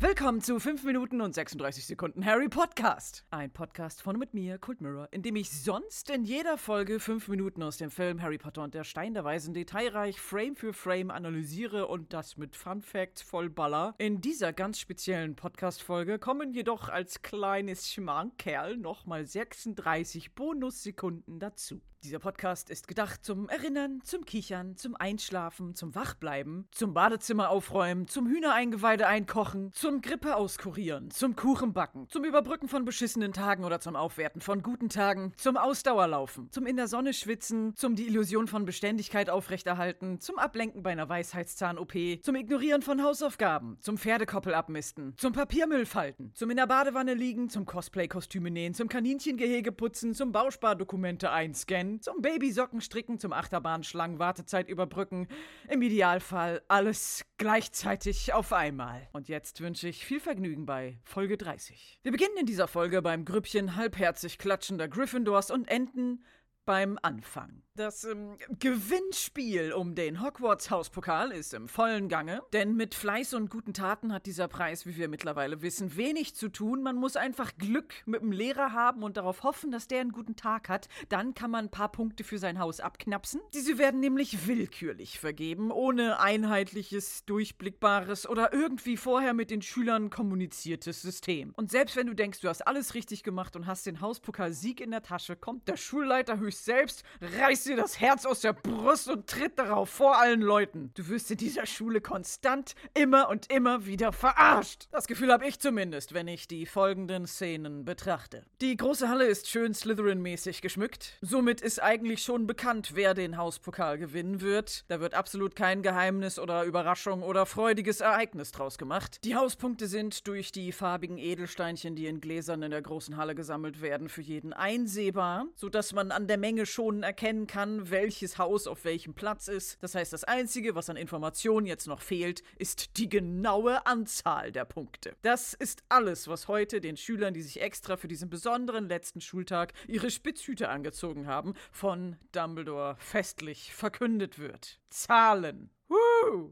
Willkommen zu 5 Minuten und 36 Sekunden Harry Podcast. Ein Podcast von mit mir, Kult Mirror, in dem ich sonst in jeder Folge 5 Minuten aus dem Film Harry Potter und der Stein der Weisen detailreich Frame für Frame analysiere und das mit Fun Facts voll Baller. In dieser ganz speziellen Podcast-Folge kommen jedoch als kleines Schmankerl nochmal 36 Bonussekunden dazu. Dieser Podcast ist gedacht zum Erinnern, zum Kichern, zum Einschlafen, zum Wachbleiben, zum Badezimmer aufräumen, zum Hühnereingeweide einkochen, zum Grippe auskurieren, zum Kuchenbacken, zum Überbrücken von beschissenen Tagen oder zum Aufwerten von guten Tagen, zum Ausdauerlaufen, zum in der Sonne schwitzen, zum die Illusion von Beständigkeit aufrechterhalten, zum Ablenken bei einer Weisheitszahn-OP, zum Ignorieren von Hausaufgaben, zum Pferdekoppel abmisten, zum Papiermüll falten, zum in der Badewanne liegen, zum Cosplay-Kostüme nähen, zum Kaninchengehege putzen, zum Bauspardokumente einscannen, zum Babysocken stricken, zum Achterbahnschlangen Wartezeit überbrücken. Im Idealfall alles gleichzeitig auf einmal. Und jetzt wünsche ich viel Vergnügen bei Folge 30. Wir beginnen in dieser Folge beim Grüppchen halbherzig klatschender Gryffindors und enden beim Anfang. Das ähm, Gewinnspiel um den Hogwarts-Hauspokal ist im vollen Gange, denn mit Fleiß und guten Taten hat dieser Preis, wie wir mittlerweile wissen, wenig zu tun. Man muss einfach Glück mit dem Lehrer haben und darauf hoffen, dass der einen guten Tag hat. Dann kann man ein paar Punkte für sein Haus abknapsen. Diese werden nämlich willkürlich vergeben, ohne einheitliches, durchblickbares oder irgendwie vorher mit den Schülern kommuniziertes System. Und selbst wenn du denkst, du hast alles richtig gemacht und hast den Hauspokal-Sieg in der Tasche, kommt der Schulleiter höchstens selbst, reißt dir das Herz aus der Brust und tritt darauf vor allen Leuten. Du wirst in dieser Schule konstant immer und immer wieder verarscht. Das Gefühl habe ich zumindest, wenn ich die folgenden Szenen betrachte. Die große Halle ist schön Slytherin-mäßig geschmückt. Somit ist eigentlich schon bekannt, wer den Hauspokal gewinnen wird. Da wird absolut kein Geheimnis oder Überraschung oder freudiges Ereignis draus gemacht. Die Hauspunkte sind durch die farbigen Edelsteinchen, die in Gläsern in der großen Halle gesammelt werden, für jeden einsehbar, sodass man an der Menge schon erkennen kann, welches Haus auf welchem Platz ist. Das heißt, das Einzige, was an Informationen jetzt noch fehlt, ist die genaue Anzahl der Punkte. Das ist alles, was heute den Schülern, die sich extra für diesen besonderen letzten Schultag ihre Spitzhüte angezogen haben, von Dumbledore festlich verkündet wird. Zahlen.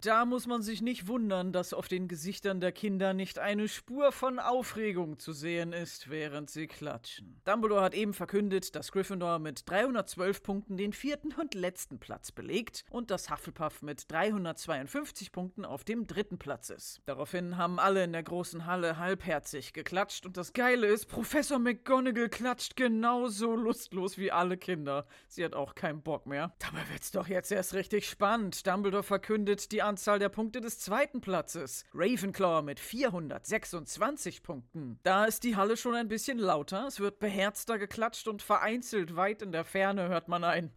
Da muss man sich nicht wundern, dass auf den Gesichtern der Kinder nicht eine Spur von Aufregung zu sehen ist, während sie klatschen. Dumbledore hat eben verkündet, dass Gryffindor mit 312 Punkten den vierten und letzten Platz belegt und dass Hufflepuff mit 352 Punkten auf dem dritten Platz ist. Daraufhin haben alle in der großen Halle halbherzig geklatscht und das Geile ist, Professor McGonagall klatscht genauso lustlos wie alle Kinder. Sie hat auch keinen Bock mehr. Dabei wird's doch jetzt erst richtig spannend. Dumbledore verkündet die Anzahl der Punkte des zweiten Platzes. Ravenclaw mit 426 Punkten. Da ist die Halle schon ein bisschen lauter. Es wird beherzter geklatscht und vereinzelt weit in der Ferne hört man ein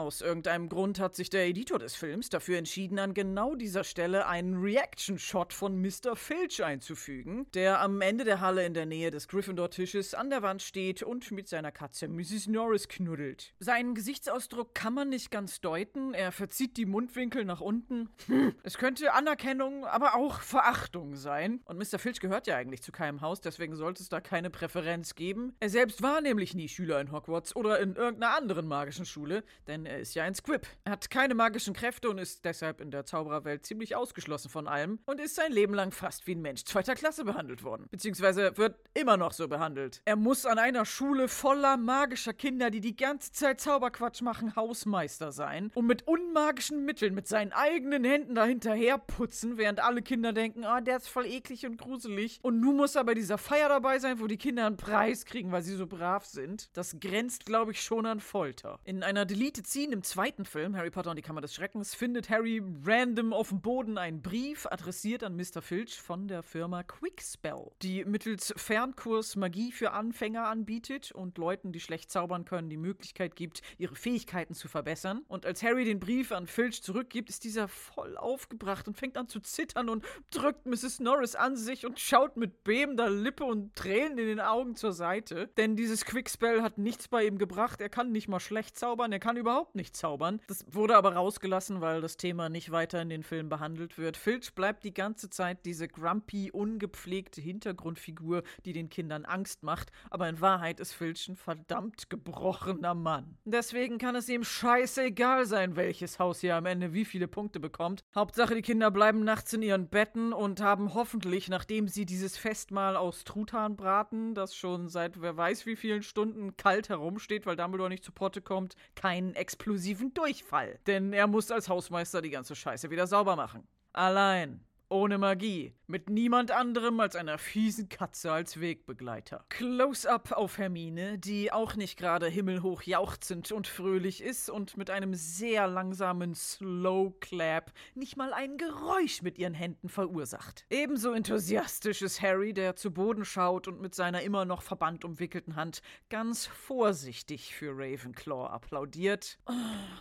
aus irgendeinem Grund hat sich der Editor des Films dafür entschieden, an genau dieser Stelle einen Reaction-Shot von Mr. Filch einzufügen, der am Ende der Halle in der Nähe des Gryffindor-Tisches an der Wand steht und mit seiner Katze Mrs. Norris knuddelt. Seinen Gesichtsausdruck kann man nicht ganz deuten, er verzieht die Mundwinkel nach unten. Hm, es könnte Anerkennung, aber auch Verachtung sein. Und Mr. Filch gehört ja eigentlich zu keinem Haus, deswegen sollte es da keine Präferenz geben. Er selbst war nämlich nie Schüler in Hogwarts oder in irgendeiner anderen magischen Schule, denn er ist ja ein Squib. Er hat keine magischen Kräfte und ist deshalb in der Zaubererwelt ziemlich ausgeschlossen von allem und ist sein Leben lang fast wie ein Mensch zweiter Klasse behandelt worden. Beziehungsweise wird immer noch so behandelt. Er muss an einer Schule voller magischer Kinder, die die ganze Zeit Zauberquatsch machen, Hausmeister sein und mit unmagischen Mitteln mit seinen eigenen Händen dahinterher putzen, während alle Kinder denken, ah, oh, der ist voll eklig und gruselig. Und nun muss er bei dieser Feier dabei sein, wo die Kinder einen Preis kriegen, weil sie so brav sind. Das grenzt, glaube ich, schon an Folter. In einer Deleted Scene im zweiten Film, Harry Potter und die Kammer des Schreckens, findet Harry random auf dem Boden einen Brief, adressiert an Mr. Filch von der Firma Quickspell, die mittels Fernkurs Magie für Anfänger anbietet und Leuten, die schlecht zaubern können, die Möglichkeit gibt, ihre Fähigkeiten zu verbessern. Und als Harry den Brief an Filch zurückgibt, ist dieser voll aufgebracht und fängt an zu zittern und drückt Mrs. Norris an sich und schaut mit bebender Lippe und Tränen in den Augen zur Seite. Denn dieses Quickspell hat nichts bei ihm gebracht. Er kann nicht mal schlecht zaubern, er kann überhaupt überhaupt nicht zaubern. Das wurde aber rausgelassen, weil das Thema nicht weiter in den Film behandelt wird. Filch bleibt die ganze Zeit diese grumpy, ungepflegte Hintergrundfigur, die den Kindern Angst macht, aber in Wahrheit ist Filch ein verdammt gebrochener Mann. Deswegen kann es ihm scheißegal sein, welches Haus hier am Ende wie viele Punkte bekommt. Hauptsache, die Kinder bleiben nachts in ihren Betten und haben hoffentlich, nachdem sie dieses Festmahl aus Truthahn braten, das schon seit wer weiß wie vielen Stunden kalt herumsteht, weil Dumbledore nicht zu Potte kommt, keinen explosiven Durchfall. Denn er muss als Hausmeister die ganze Scheiße wieder sauber machen. Allein. Ohne Magie. Mit niemand anderem als einer fiesen Katze als Wegbegleiter. Close-up auf Hermine, die auch nicht gerade himmelhoch jauchzend und fröhlich ist und mit einem sehr langsamen Slow Clap nicht mal ein Geräusch mit ihren Händen verursacht. Ebenso enthusiastisch ist Harry, der zu Boden schaut und mit seiner immer noch verbandumwickelten Hand ganz vorsichtig für Ravenclaw applaudiert. Oh,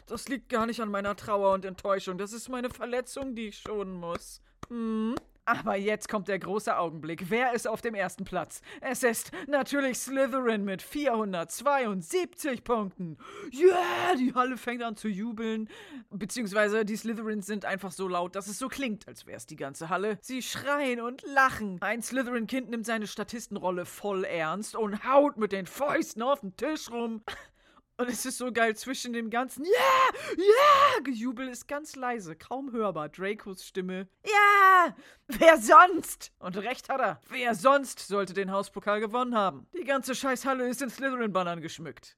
das liegt gar nicht an meiner Trauer und Enttäuschung, das ist meine Verletzung, die ich schonen muss. Hm. Aber jetzt kommt der große Augenblick. Wer ist auf dem ersten Platz? Es ist natürlich Slytherin mit 472 Punkten. Yeah, die Halle fängt an zu jubeln. Beziehungsweise die Slytherins sind einfach so laut, dass es so klingt, als wäre es die ganze Halle. Sie schreien und lachen. Ein Slytherin-Kind nimmt seine Statistenrolle voll ernst und haut mit den Fäusten auf den Tisch rum. Und es ist so geil, zwischen dem ganzen Yeah, yeah, Gejubel ist ganz leise, kaum hörbar. Dracos Stimme, ja, wer sonst? Und recht hat er. Wer sonst sollte den Hauspokal gewonnen haben? Die ganze Scheißhalle ist in Slytherin-Bannern geschmückt.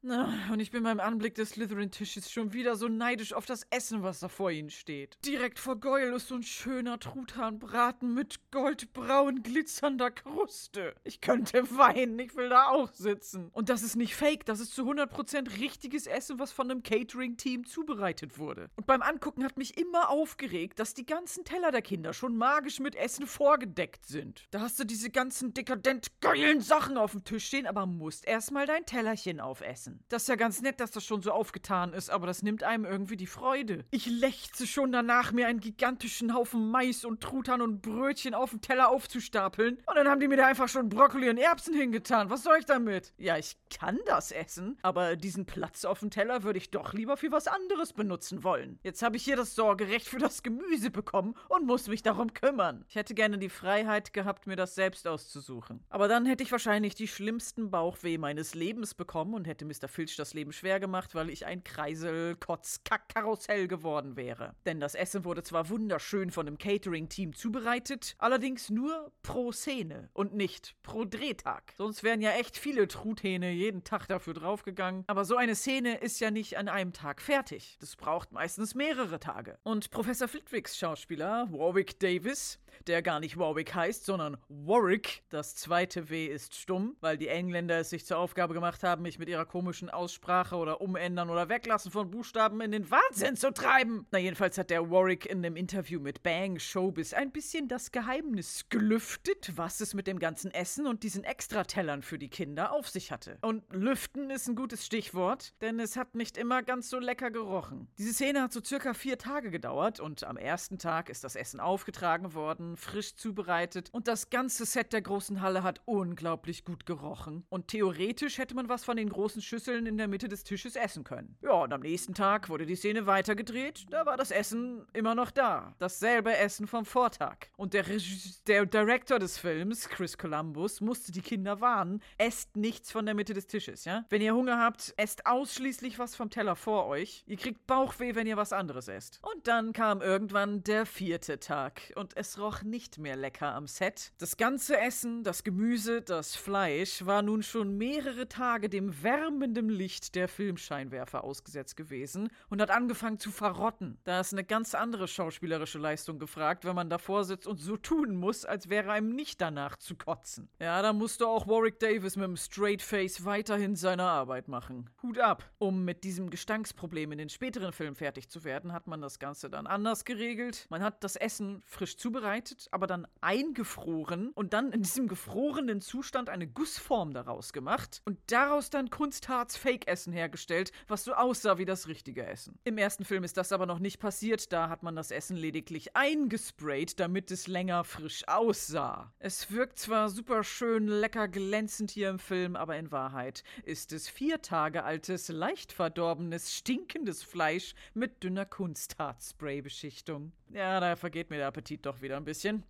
Und ich bin beim Anblick des Slytherin-Tisches schon wieder so neidisch auf das Essen, was da vor ihnen steht. Direkt vor Goyle ist so ein schöner Truthahnbraten mit goldbraun glitzernder Kruste. Ich könnte weinen, ich will da auch sitzen. Und das ist nicht fake, das ist zu 100% richtig richtiges Essen, was von einem Catering-Team zubereitet wurde. Und beim Angucken hat mich immer aufgeregt, dass die ganzen Teller der Kinder schon magisch mit Essen vorgedeckt sind. Da hast du diese ganzen dekadent geilen Sachen auf dem Tisch stehen, aber musst erstmal dein Tellerchen aufessen. Das ist ja ganz nett, dass das schon so aufgetan ist, aber das nimmt einem irgendwie die Freude. Ich lechze schon danach, mir einen gigantischen Haufen Mais und Truthahn und Brötchen auf dem Teller aufzustapeln. Und dann haben die mir da einfach schon Brokkoli und Erbsen hingetan. Was soll ich damit? Ja, ich kann das essen, aber diesen Platz auf dem Teller würde ich doch lieber für was anderes benutzen wollen. Jetzt habe ich hier das Sorgerecht für das Gemüse bekommen und muss mich darum kümmern. Ich hätte gerne die Freiheit gehabt, mir das selbst auszusuchen. Aber dann hätte ich wahrscheinlich die schlimmsten Bauchweh meines Lebens bekommen und hätte Mr. Filch das Leben schwer gemacht, weil ich ein Kreisel-Kotz-Kack-Karussell geworden wäre. Denn das Essen wurde zwar wunderschön von dem Catering-Team zubereitet, allerdings nur pro Szene und nicht pro Drehtag. Sonst wären ja echt viele Truthähne jeden Tag dafür draufgegangen. Aber so eine eine Szene ist ja nicht an einem Tag fertig. Das braucht meistens mehrere Tage. Und Professor Flitwicks Schauspieler, Warwick Davis, der gar nicht Warwick heißt, sondern Warwick, das zweite W ist stumm, weil die Engländer es sich zur Aufgabe gemacht haben, mich mit ihrer komischen Aussprache oder Umändern oder Weglassen von Buchstaben in den Wahnsinn zu treiben. Na, jedenfalls hat der Warwick in einem Interview mit Bang Showbiz ein bisschen das Geheimnis gelüftet, was es mit dem ganzen Essen und diesen Extratellern für die Kinder auf sich hatte. Und lüften ist ein gutes Stichwort denn es hat nicht immer ganz so lecker gerochen. Diese Szene hat so circa vier Tage gedauert und am ersten Tag ist das Essen aufgetragen worden, frisch zubereitet und das ganze Set der großen Halle hat unglaublich gut gerochen. Und theoretisch hätte man was von den großen Schüsseln in der Mitte des Tisches essen können. Ja, und am nächsten Tag wurde die Szene weitergedreht, da war das Essen immer noch da. Dasselbe Essen vom Vortag. Und der, Reg der Director des Films, Chris Columbus, musste die Kinder warnen, esst nichts von der Mitte des Tisches, ja? Wenn ihr Hunger habt, esst ausschließlich was vom Teller vor euch. Ihr kriegt Bauchweh, wenn ihr was anderes esst. Und dann kam irgendwann der vierte Tag und es roch nicht mehr lecker am Set. Das ganze Essen, das Gemüse, das Fleisch war nun schon mehrere Tage dem wärmenden Licht der Filmscheinwerfer ausgesetzt gewesen und hat angefangen zu verrotten. Da ist eine ganz andere schauspielerische Leistung gefragt, wenn man davor sitzt und so tun muss, als wäre einem nicht danach zu kotzen. Ja, da musste auch Warwick Davis mit dem Straight Face weiterhin seine Arbeit machen. Hut ab. Um mit diesem Gestanksproblem in den späteren Filmen fertig zu werden, hat man das Ganze dann anders geregelt. Man hat das Essen frisch zubereitet vorbereitet, aber dann eingefroren und dann in diesem gefrorenen Zustand eine Gussform daraus gemacht und daraus dann Kunstharz Fake-Essen hergestellt, was so aussah wie das richtige Essen. Im ersten Film ist das aber noch nicht passiert, da hat man das Essen lediglich eingesprayt, damit es länger frisch aussah. Es wirkt zwar super schön lecker glänzend hier im Film, aber in Wahrheit ist es vier Tage altes, leicht verdorbenes, stinkendes Fleisch mit dünner Kunstharzspray-Beschichtung. Ja, da vergeht mir der Appetit doch wieder ein bisschen.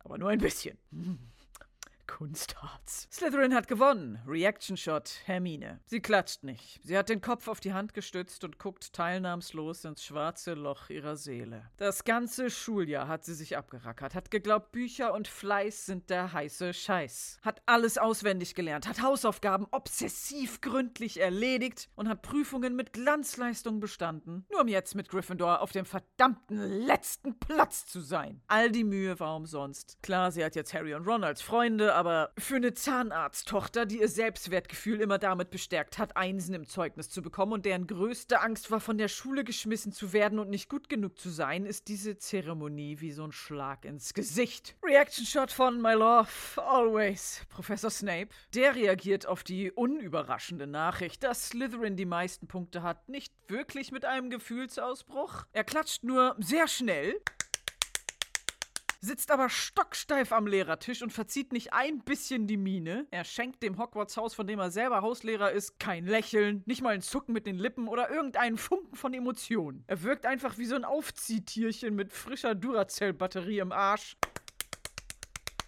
Aber nur ein bisschen. Kunstharz. Slytherin hat gewonnen. Reaction Shot, Hermine. Sie klatscht nicht. Sie hat den Kopf auf die Hand gestützt und guckt teilnahmslos ins schwarze Loch ihrer Seele. Das ganze Schuljahr hat sie sich abgerackert, hat geglaubt, Bücher und Fleiß sind der heiße Scheiß. Hat alles auswendig gelernt, hat Hausaufgaben obsessiv gründlich erledigt und hat Prüfungen mit Glanzleistung bestanden, nur um jetzt mit Gryffindor auf dem verdammten letzten Platz zu sein. All die Mühe war umsonst. Klar, sie hat jetzt Harry und Ron als Freunde, aber für eine Zahnarzttochter, die ihr Selbstwertgefühl immer damit bestärkt hat, Einsen im Zeugnis zu bekommen und deren größte Angst war, von der Schule geschmissen zu werden und nicht gut genug zu sein, ist diese Zeremonie wie so ein Schlag ins Gesicht. Reaction Shot von My Love, always, Professor Snape. Der reagiert auf die unüberraschende Nachricht, dass Slytherin die meisten Punkte hat, nicht wirklich mit einem Gefühlsausbruch. Er klatscht nur sehr schnell sitzt aber stocksteif am Lehrertisch und verzieht nicht ein bisschen die Miene. Er schenkt dem Hogwarts-Haus, von dem er selber Hauslehrer ist, kein Lächeln, nicht mal ein Zucken mit den Lippen oder irgendeinen Funken von Emotionen. Er wirkt einfach wie so ein Aufziehtierchen mit frischer Duracell-Batterie im Arsch.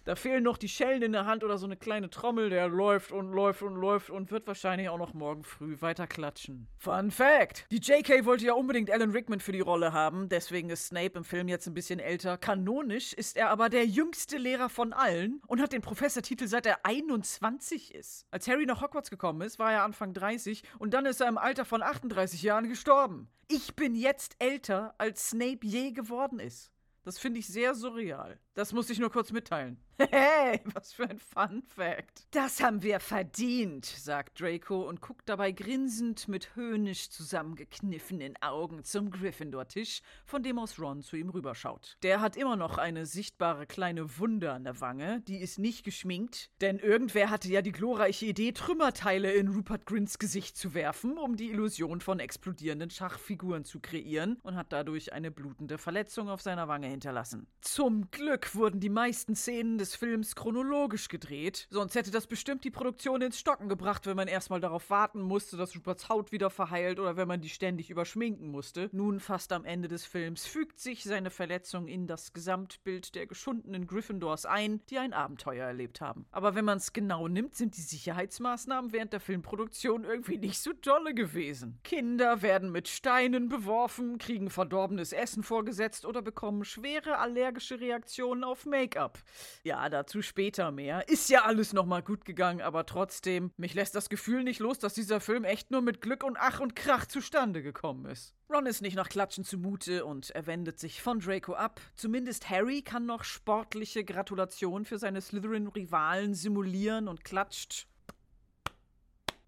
Da fehlen noch die Schellen in der Hand oder so eine kleine Trommel, der läuft und läuft und läuft und wird wahrscheinlich auch noch morgen früh weiter klatschen. Fun Fact: Die JK wollte ja unbedingt Alan Rickman für die Rolle haben, deswegen ist Snape im Film jetzt ein bisschen älter. Kanonisch ist er aber der jüngste Lehrer von allen und hat den Professortitel seit er 21 ist. Als Harry nach Hogwarts gekommen ist, war er Anfang 30 und dann ist er im Alter von 38 Jahren gestorben. Ich bin jetzt älter, als Snape je geworden ist. Das finde ich sehr surreal. Das muss ich nur kurz mitteilen. Hey, was für ein Fun Fact. Das haben wir verdient, sagt Draco und guckt dabei grinsend mit höhnisch zusammengekniffenen Augen zum Gryffindor-Tisch, von dem aus Ron zu ihm rüberschaut. Der hat immer noch eine sichtbare kleine Wunde an der Wange, die ist nicht geschminkt, denn irgendwer hatte ja die glorreiche Idee, Trümmerteile in Rupert Grins Gesicht zu werfen, um die Illusion von explodierenden Schachfiguren zu kreieren und hat dadurch eine blutende Verletzung auf seiner Wange hinterlassen. Zum Glück wurden die meisten Szenen des Films chronologisch gedreht. Sonst hätte das bestimmt die Produktion ins Stocken gebracht, wenn man erstmal darauf warten musste, dass Ruperts Haut wieder verheilt oder wenn man die ständig überschminken musste. Nun, fast am Ende des Films, fügt sich seine Verletzung in das Gesamtbild der geschundenen Gryffindors ein, die ein Abenteuer erlebt haben. Aber wenn man es genau nimmt, sind die Sicherheitsmaßnahmen während der Filmproduktion irgendwie nicht so dolle gewesen. Kinder werden mit Steinen beworfen, kriegen verdorbenes Essen vorgesetzt oder bekommen schwere allergische Reaktionen auf Make-up. Ja, ja, dazu später mehr. Ist ja alles nochmal gut gegangen, aber trotzdem, mich lässt das Gefühl nicht los, dass dieser Film echt nur mit Glück und Ach und Krach zustande gekommen ist. Ron ist nicht nach Klatschen zumute und er wendet sich von Draco ab. Zumindest Harry kann noch sportliche Gratulation für seine Slytherin-Rivalen simulieren und klatscht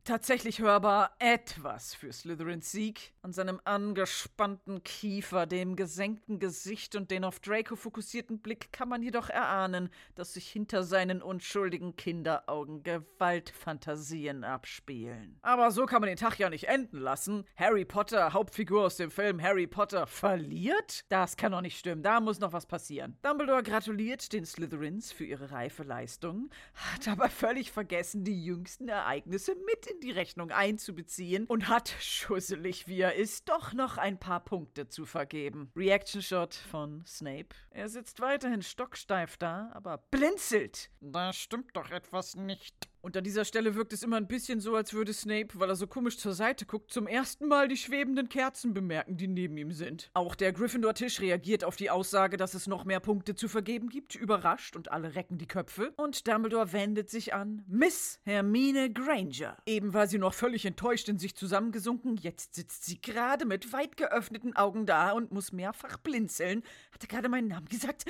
tatsächlich hörbar etwas für Slytherins Sieg. An seinem angespannten Kiefer, dem gesenkten Gesicht und den auf Draco fokussierten Blick kann man jedoch erahnen, dass sich hinter seinen unschuldigen Kinderaugen Gewaltfantasien abspielen. Aber so kann man den Tag ja nicht enden lassen. Harry Potter, Hauptfigur aus dem Film Harry Potter, verliert? Das kann doch nicht stimmen, da muss noch was passieren. Dumbledore gratuliert den Slytherins für ihre reife Leistung, hat aber völlig vergessen, die jüngsten Ereignisse mit in die Rechnung einzubeziehen und hat, schusselig wie er ist, doch noch ein paar Punkte zu vergeben. Reaction Shot von Snape. Er sitzt weiterhin stocksteif da, aber blinzelt. Da stimmt doch etwas nicht. Und an dieser Stelle wirkt es immer ein bisschen so, als würde Snape, weil er so komisch zur Seite guckt, zum ersten Mal die schwebenden Kerzen bemerken, die neben ihm sind. Auch der Gryffindor-Tisch reagiert auf die Aussage, dass es noch mehr Punkte zu vergeben gibt, überrascht und alle recken die Köpfe. Und Dumbledore wendet sich an Miss Hermine Granger. Eben war sie noch völlig enttäuscht in sich zusammengesunken, jetzt sitzt sie gerade mit weit geöffneten Augen da und muss mehrfach blinzeln. Hat er gerade meinen Namen gesagt?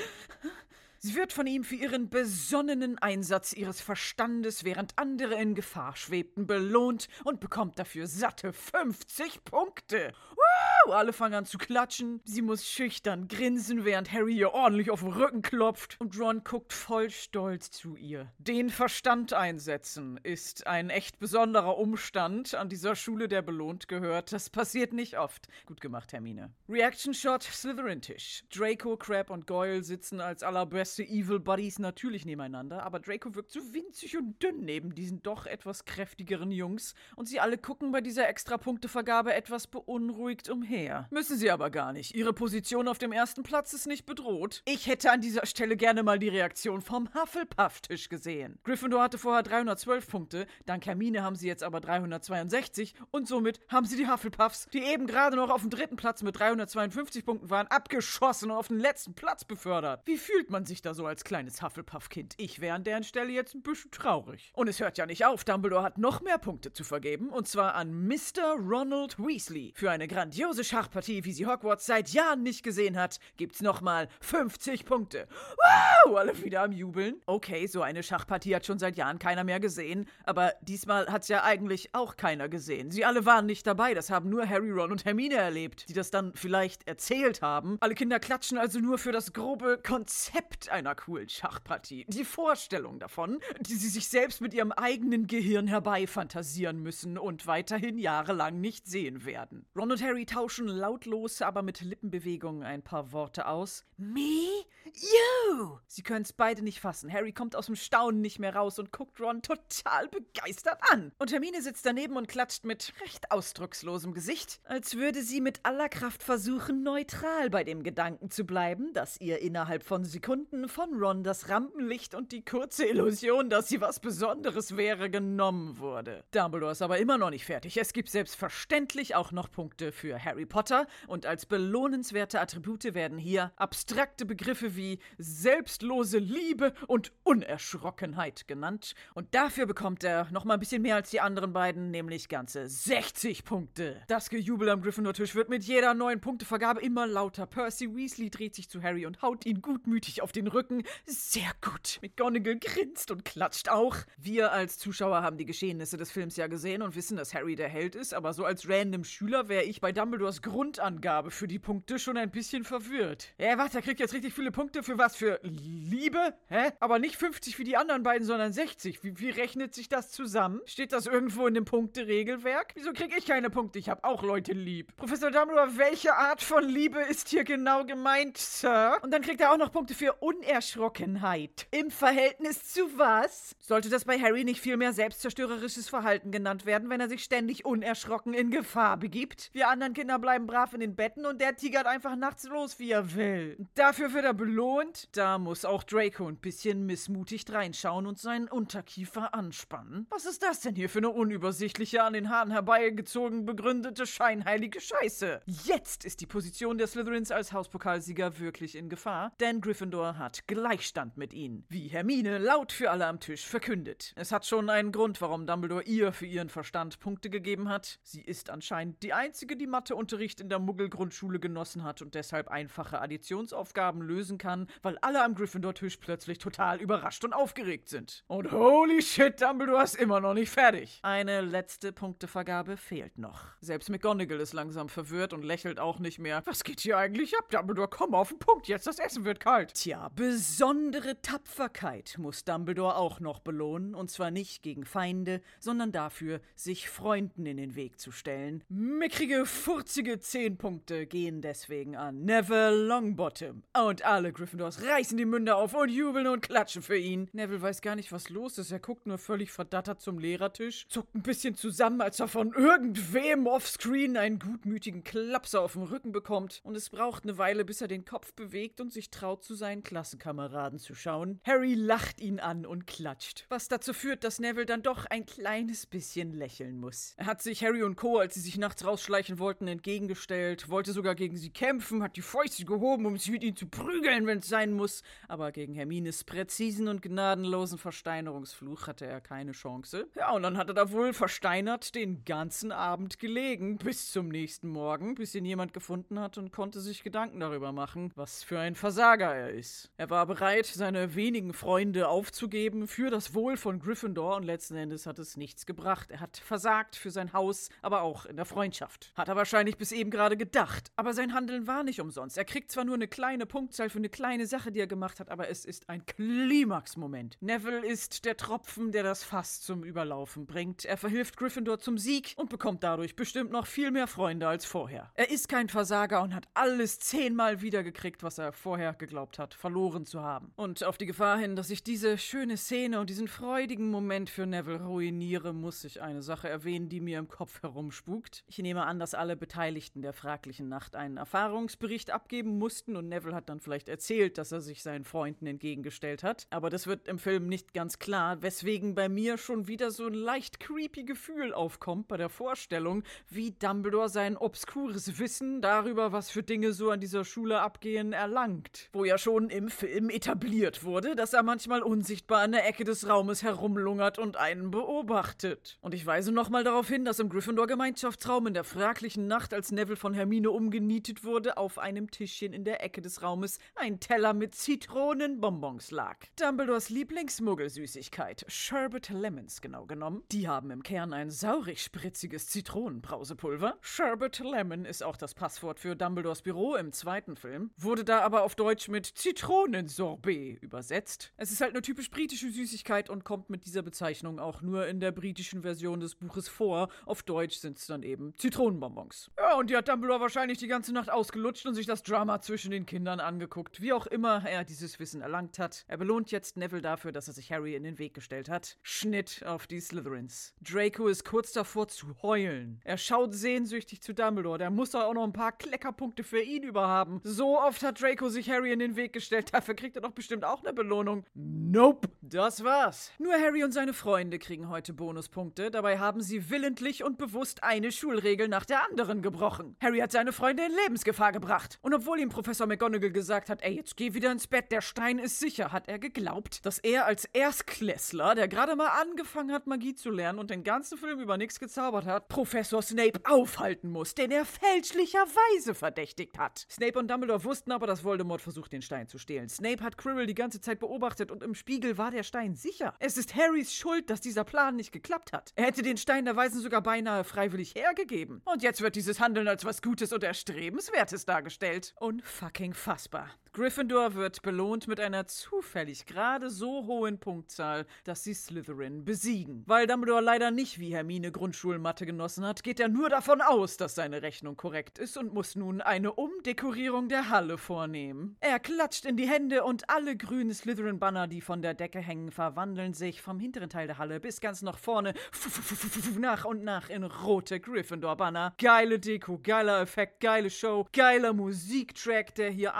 Sie wird von ihm für ihren besonnenen Einsatz ihres Verstandes, während andere in Gefahr schwebten, belohnt und bekommt dafür satte 50 Punkte. Wow! Alle fangen an zu klatschen. Sie muss schüchtern grinsen, während Harry ihr ordentlich auf den Rücken klopft. Und Ron guckt voll stolz zu ihr. Den Verstand einsetzen ist ein echt besonderer Umstand an dieser Schule, der belohnt gehört. Das passiert nicht oft. Gut gemacht, Hermine. Reaction Shot Slytherin-Tisch. Draco, Crab und Goyle sitzen als allerbeste Evil Buddies natürlich nebeneinander, aber Draco wirkt so winzig und dünn neben diesen doch etwas kräftigeren Jungs und sie alle gucken bei dieser Extrapunktevergabe etwas beunruhigt umher. Müssen sie aber gar nicht. Ihre Position auf dem ersten Platz ist nicht bedroht. Ich hätte an dieser Stelle gerne mal die Reaktion vom Hufflepuff-Tisch gesehen. Gryffindor hatte vorher 312 Punkte, dank Hermine haben sie jetzt aber 362 und somit haben sie die Hufflepuffs, die eben gerade noch auf dem dritten Platz mit 352 Punkten waren, abgeschossen und auf den letzten Platz befördert. Wie fühlt man sich da so als kleines Hufflepuff-Kind? Ich wäre an deren Stelle jetzt ein bisschen traurig. Und es hört ja nicht auf, Dumbledore hat noch mehr Punkte zu vergeben, und zwar an Mr. Ronald Weasley. Für eine grandiose Schachpartie, wie sie Hogwarts seit Jahren nicht gesehen hat, gibt's nochmal 50 Punkte. Wow! Alle wieder am Jubeln. Okay, so eine Schachpartie hat schon seit Jahren keiner mehr gesehen, aber diesmal hat's ja eigentlich auch keiner gesehen. Sie alle waren nicht dabei, das haben nur Harry, Ron und Hermine erlebt, die das dann vielleicht erzählt haben. Alle Kinder klatschen also nur für das grobe Konzept einer coolen Schachpartie. Die Vorstellung davon, die sie sich selbst mit ihrem eigenen Gehirn herbeifantasieren müssen und weiterhin jahrelang nicht sehen werden. Ron und Harry tauschen lautlos, aber mit Lippenbewegungen ein paar Worte aus. Me? You! Sie können es beide nicht fassen. Harry kommt aus dem Staunen nicht mehr raus und guckt Ron total begeistert an. Und Hermine sitzt daneben und klatscht mit recht ausdruckslosem Gesicht, als würde sie mit aller Kraft versuchen, neutral bei dem Gedanken zu bleiben, dass ihr innerhalb von Sekunden von Ron das Rampenlicht und die kurze Illusion, dass sie was Besonderes wäre, genommen wurde. Dumbledore ist aber immer noch nicht fertig. Es gibt selbstverständlich auch noch Punkte für Harry Potter und als belohnenswerte Attribute werden hier abstrakte Begriffe wie selbstlose Liebe und Unerschrockenheit genannt. Und dafür bekommt er noch mal ein bisschen mehr als die anderen beiden, nämlich ganze 60 Punkte. Das Gejubel am Gryffindor-Tisch wird mit jeder neuen Punktevergabe immer lauter. Percy Weasley dreht sich zu Harry und haut ihn gutmütig auf den Rücken. Sehr gut. McGonagall grinst und klatscht auch. Wir als Zuschauer haben die Geschehnisse des Films ja gesehen und wissen, dass Harry der Held ist, aber so als random Schüler wäre ich bei Dumbledores Grundangabe für die Punkte schon ein bisschen verwirrt. Ja, warte, er kriegt jetzt richtig viele Punkte für was? Für Liebe? Hä? Aber nicht 50 wie die anderen beiden, sondern 60. Wie, wie rechnet sich das zusammen? Steht das irgendwo in dem Punkteregelwerk? Wieso kriege ich keine Punkte? Ich habe auch Leute lieb. Professor Dumbledore, welche Art von Liebe ist hier genau gemeint, Sir? Und dann kriegt er auch noch Punkte für Unerschrockenheit. Im Verhältnis zu was? Sollte das bei Harry nicht viel mehr selbstzerstörerisches Verhalten genannt werden, wenn er sich ständig unerschrocken in Gefahr begibt? Wir anderen Kinder bleiben brav in den Betten und der tigert einfach nachts los, wie er will. Dafür wird er belohnt. Da muss auch Draco ein bisschen missmutig reinschauen und seinen Unterkiefer anspannen. Was ist das denn hier für eine unübersichtliche, an den Haaren herbeigezogen begründete, scheinheilige Scheiße? Jetzt ist die Position der Slytherins als Hauspokalsieger wirklich in Gefahr, denn Gryffindor hat Gleichstand mit ihnen, wie Hermine laut für alle am Tisch verkündet. Es hat schon einen Grund, warum Dumbledore ihr für ihren Verstand Punkte gegeben hat. Sie ist anscheinend die einzige, die Matheunterricht in der Muggelgrundschule genossen hat und deshalb einfache Additionsaufgaben lösen kann, weil alle am Gryffindor-Tisch plötzlich total überrascht und aufgeregt sind. Und holy shit, Dumbledore ist immer noch nicht fertig. Eine letzte Punktevergabe fehlt noch. Selbst McGonagall ist langsam verwirrt und lächelt auch nicht mehr. Was geht hier eigentlich ab, Dumbledore? Komm auf den Punkt, jetzt das Essen wird kalt. Tja, besondere Tapferkeit muss Dumbledore auch noch belohnen, und zwar nicht gegen Feinde, sondern dafür, sich Freunden in den Weg zu stellen. Mickrige, furzige 10 Punkte gehen deswegen an Neville Longbottom. Und alle Gryffindors reißen die Münder auf und jubeln und klatschen für ihn. Neville weiß gar nicht, was los ist. Er guckt nur völlig verdattert zum Lehrertisch, zuckt ein bisschen zusammen, als er von irgendwem offscreen einen gutmütigen Klapser auf dem Rücken bekommt. Und es braucht eine Weile, bis er den Kopf bewegt und sich traut, zu seinen Klassenkameraden zu schauen. Harry lacht ihn an und klatscht. Was dazu führt, dass Neville dann doch ein kleines bisschen lächeln muss. Er hat sich Harry und Co., als sie sich nachts rausschleichen wollten, entgegengestellt, wollte sogar gegen sie kämpfen, hat die Fäuste gehoben, um sie mit ihnen zu prügeln, wenn es sein muss. Aber gegen Hermines präzisen und gnadenlosen Versteinerungsfluch hatte er keine Chance. Ja, und dann hat er da wohl versteinert den ganzen Abend gelegen, bis zum nächsten Morgen, bis ihn jemand gefunden hat und konnte sich Gedanken darüber machen, was für ein Versager er ist. Er war bereit, seine wenigen Freunde aufzugeben für das Wohl von Gryffindor und letzten Endes hat es nichts gebracht. Er hat versagt für sein Haus, aber auch in der Freundschaft. Hat aber wahrscheinlich bis eben gerade gedacht. Aber sein Handeln war nicht umsonst. Er kriegt zwar nur eine kleine Punktzahl für eine kleine Sache, die er gemacht hat, aber es ist ein Klimaxmoment. Neville ist der Tropfen, der das Fass zum Überlaufen bringt. Er verhilft Gryffindor zum Sieg und bekommt dadurch bestimmt noch viel mehr Freunde als vorher. Er ist kein Versager und hat alles zehnmal wiedergekriegt, was er vorher geglaubt hat, verloren zu haben. Und auf die Gefahr hin, dass ich diese schöne Szene und diesen freudigen Moment für Neville ruiniere, muss ich eine Sache erwähnen, die mir im Kopf herumspukt. Ich nehme an, dass alle Beteiligten der fraglichen Nacht einen Erfahrungsbericht abgeben mussten und Neville hat dann vielleicht erzählt, dass er sich seinen Freunden entgegengestellt hat. Aber das wird im Film nicht ganz klar, weswegen bei mir schon wieder so ein leicht creepy Gefühl aufkommt bei der Vorstellung, wie Dumbledore sein obskures Wissen darüber, was für Dinge so an dieser Schule abgehen, erlangt. Wo ja schon im Film etabliert wurde, dass er manchmal unsichtbar in der Ecke des Raumes herumlungert und einen beobachtet. Und ich weise nochmal darauf hin, dass im Gryffindor-Gemeinschaftsraum in der fraglichen Nacht, als Neville von Hermine umgenietet wurde, auf einem Tischchen in der Ecke des Raumes ein Teller mit Zitronenbonbons lag. Dumbledores Lieblingsmuggelsüßigkeit, Sherbet Lemons genau genommen. Die haben im Kern ein saurig-spritziges Zitronenbrausepulver. Sherbet Lemon ist auch das Passwort für Dumbledores Büro im zweiten Film, wurde da aber auf Deutsch mit Zitronensorbet übersetzt. Es ist halt eine typisch britische Süßigkeit und kommt mit dieser Bezeichnung auch nur in der britischen Version des Buches vor. Auf Deutsch sind es dann eben Zitronenbonbons. Ja, und die hat Dumbledore wahrscheinlich die ganze Nacht ausgelutscht und sich das Drama zwischen den Kindern angeguckt. Wie auch immer er dieses Wissen erlangt hat. Er belohnt jetzt Neville dafür, dass er sich Harry in den Weg gestellt hat. Schnitt auf die Slytherins. Draco ist kurz davor zu heulen. Er schaut sehnsüchtig zu Dumbledore. Der muss doch auch noch ein paar Kleckerpunkte für ihn überhaben. So oft hat Draco sich Harry in den Weg gestellt. Dafür kriegt er doch bestimmt auch eine Belohnung. Nope. Das war's. Nur Harry und seine Freunde kriegen heute Bonuspunkte. Dabei haben sie willentlich und bewusst eine Schulregel nach der anderen gebrochen. Harry hat seine Freunde in Lebensgefahr gebracht. Und obwohl ihm Professor McGonagall gesagt hat, ey, jetzt geh wieder ins Bett, der Stein ist sicher, hat er geglaubt, dass er als Erstklässler, der gerade mal angefangen hat, Magie zu lernen und den ganzen Film über nichts gezaubert hat, Professor Snape aufhalten muss, den er fälschlicherweise verdächtigt hat. Snape und Dumbledore wussten aber, dass Voldemort versucht, den Stein zu stehlen. Snape hat Quirrell die ganze Zeit beobachtet und im Spiegel war der Stein sicher. Es ist Harrys Schuld, dass dieser Plan nicht geklappt hat. Er hätte den Stein der Weisen sogar beinahe freiwillig hergegeben. Und jetzt wird dieses Handeln als was Gutes und Erstrebenswertes dargestellt. Unfucking fassbar. Gryffindor wird belohnt mit einer zufällig gerade so hohen Punktzahl, dass sie Slytherin besiegen. Weil Dumbledore leider nicht wie Hermine Grundschulmathe genossen hat, geht er nur davon aus, dass seine Rechnung korrekt ist und muss nun eine Umdekorierung der Halle vornehmen. Er klatscht in die Hände und alle grünen Slytherin-Banner, die von der Decke hängen, verwandeln sich vom hinteren Teil der Halle bis ganz nach vorne nach und nach in rote Gryffindor-Banner. Geile Deko, geiler Effekt, geile Show, geiler Musiktrack, der hier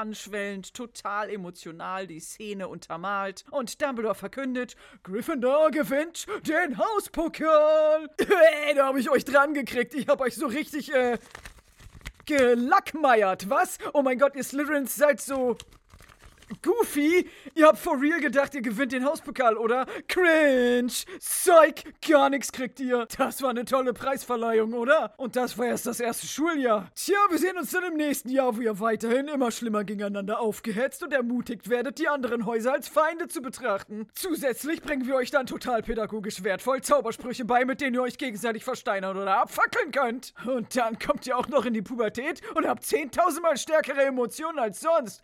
anschwellend total emotional die Szene untermalt und Dumbledore verkündet, Gryffindor gewinnt den Hauspokal. Ey, da habe ich euch dran gekriegt. Ich habe euch so richtig, äh, gelackmeiert, was? Oh mein Gott, ihr Slytherins seid so Goofy, ihr habt for real gedacht, ihr gewinnt den Hauspokal, oder? Cringe! Psych! Gar nichts kriegt ihr. Das war eine tolle Preisverleihung, oder? Und das war erst das erste Schuljahr. Tja, wir sehen uns dann im nächsten Jahr, wo ihr weiterhin immer schlimmer gegeneinander aufgehetzt und ermutigt werdet, die anderen Häuser als Feinde zu betrachten. Zusätzlich bringen wir euch dann total pädagogisch wertvoll Zaubersprüche bei, mit denen ihr euch gegenseitig versteinern oder abfackeln könnt. Und dann kommt ihr auch noch in die Pubertät und habt 10.000 Mal stärkere Emotionen als sonst.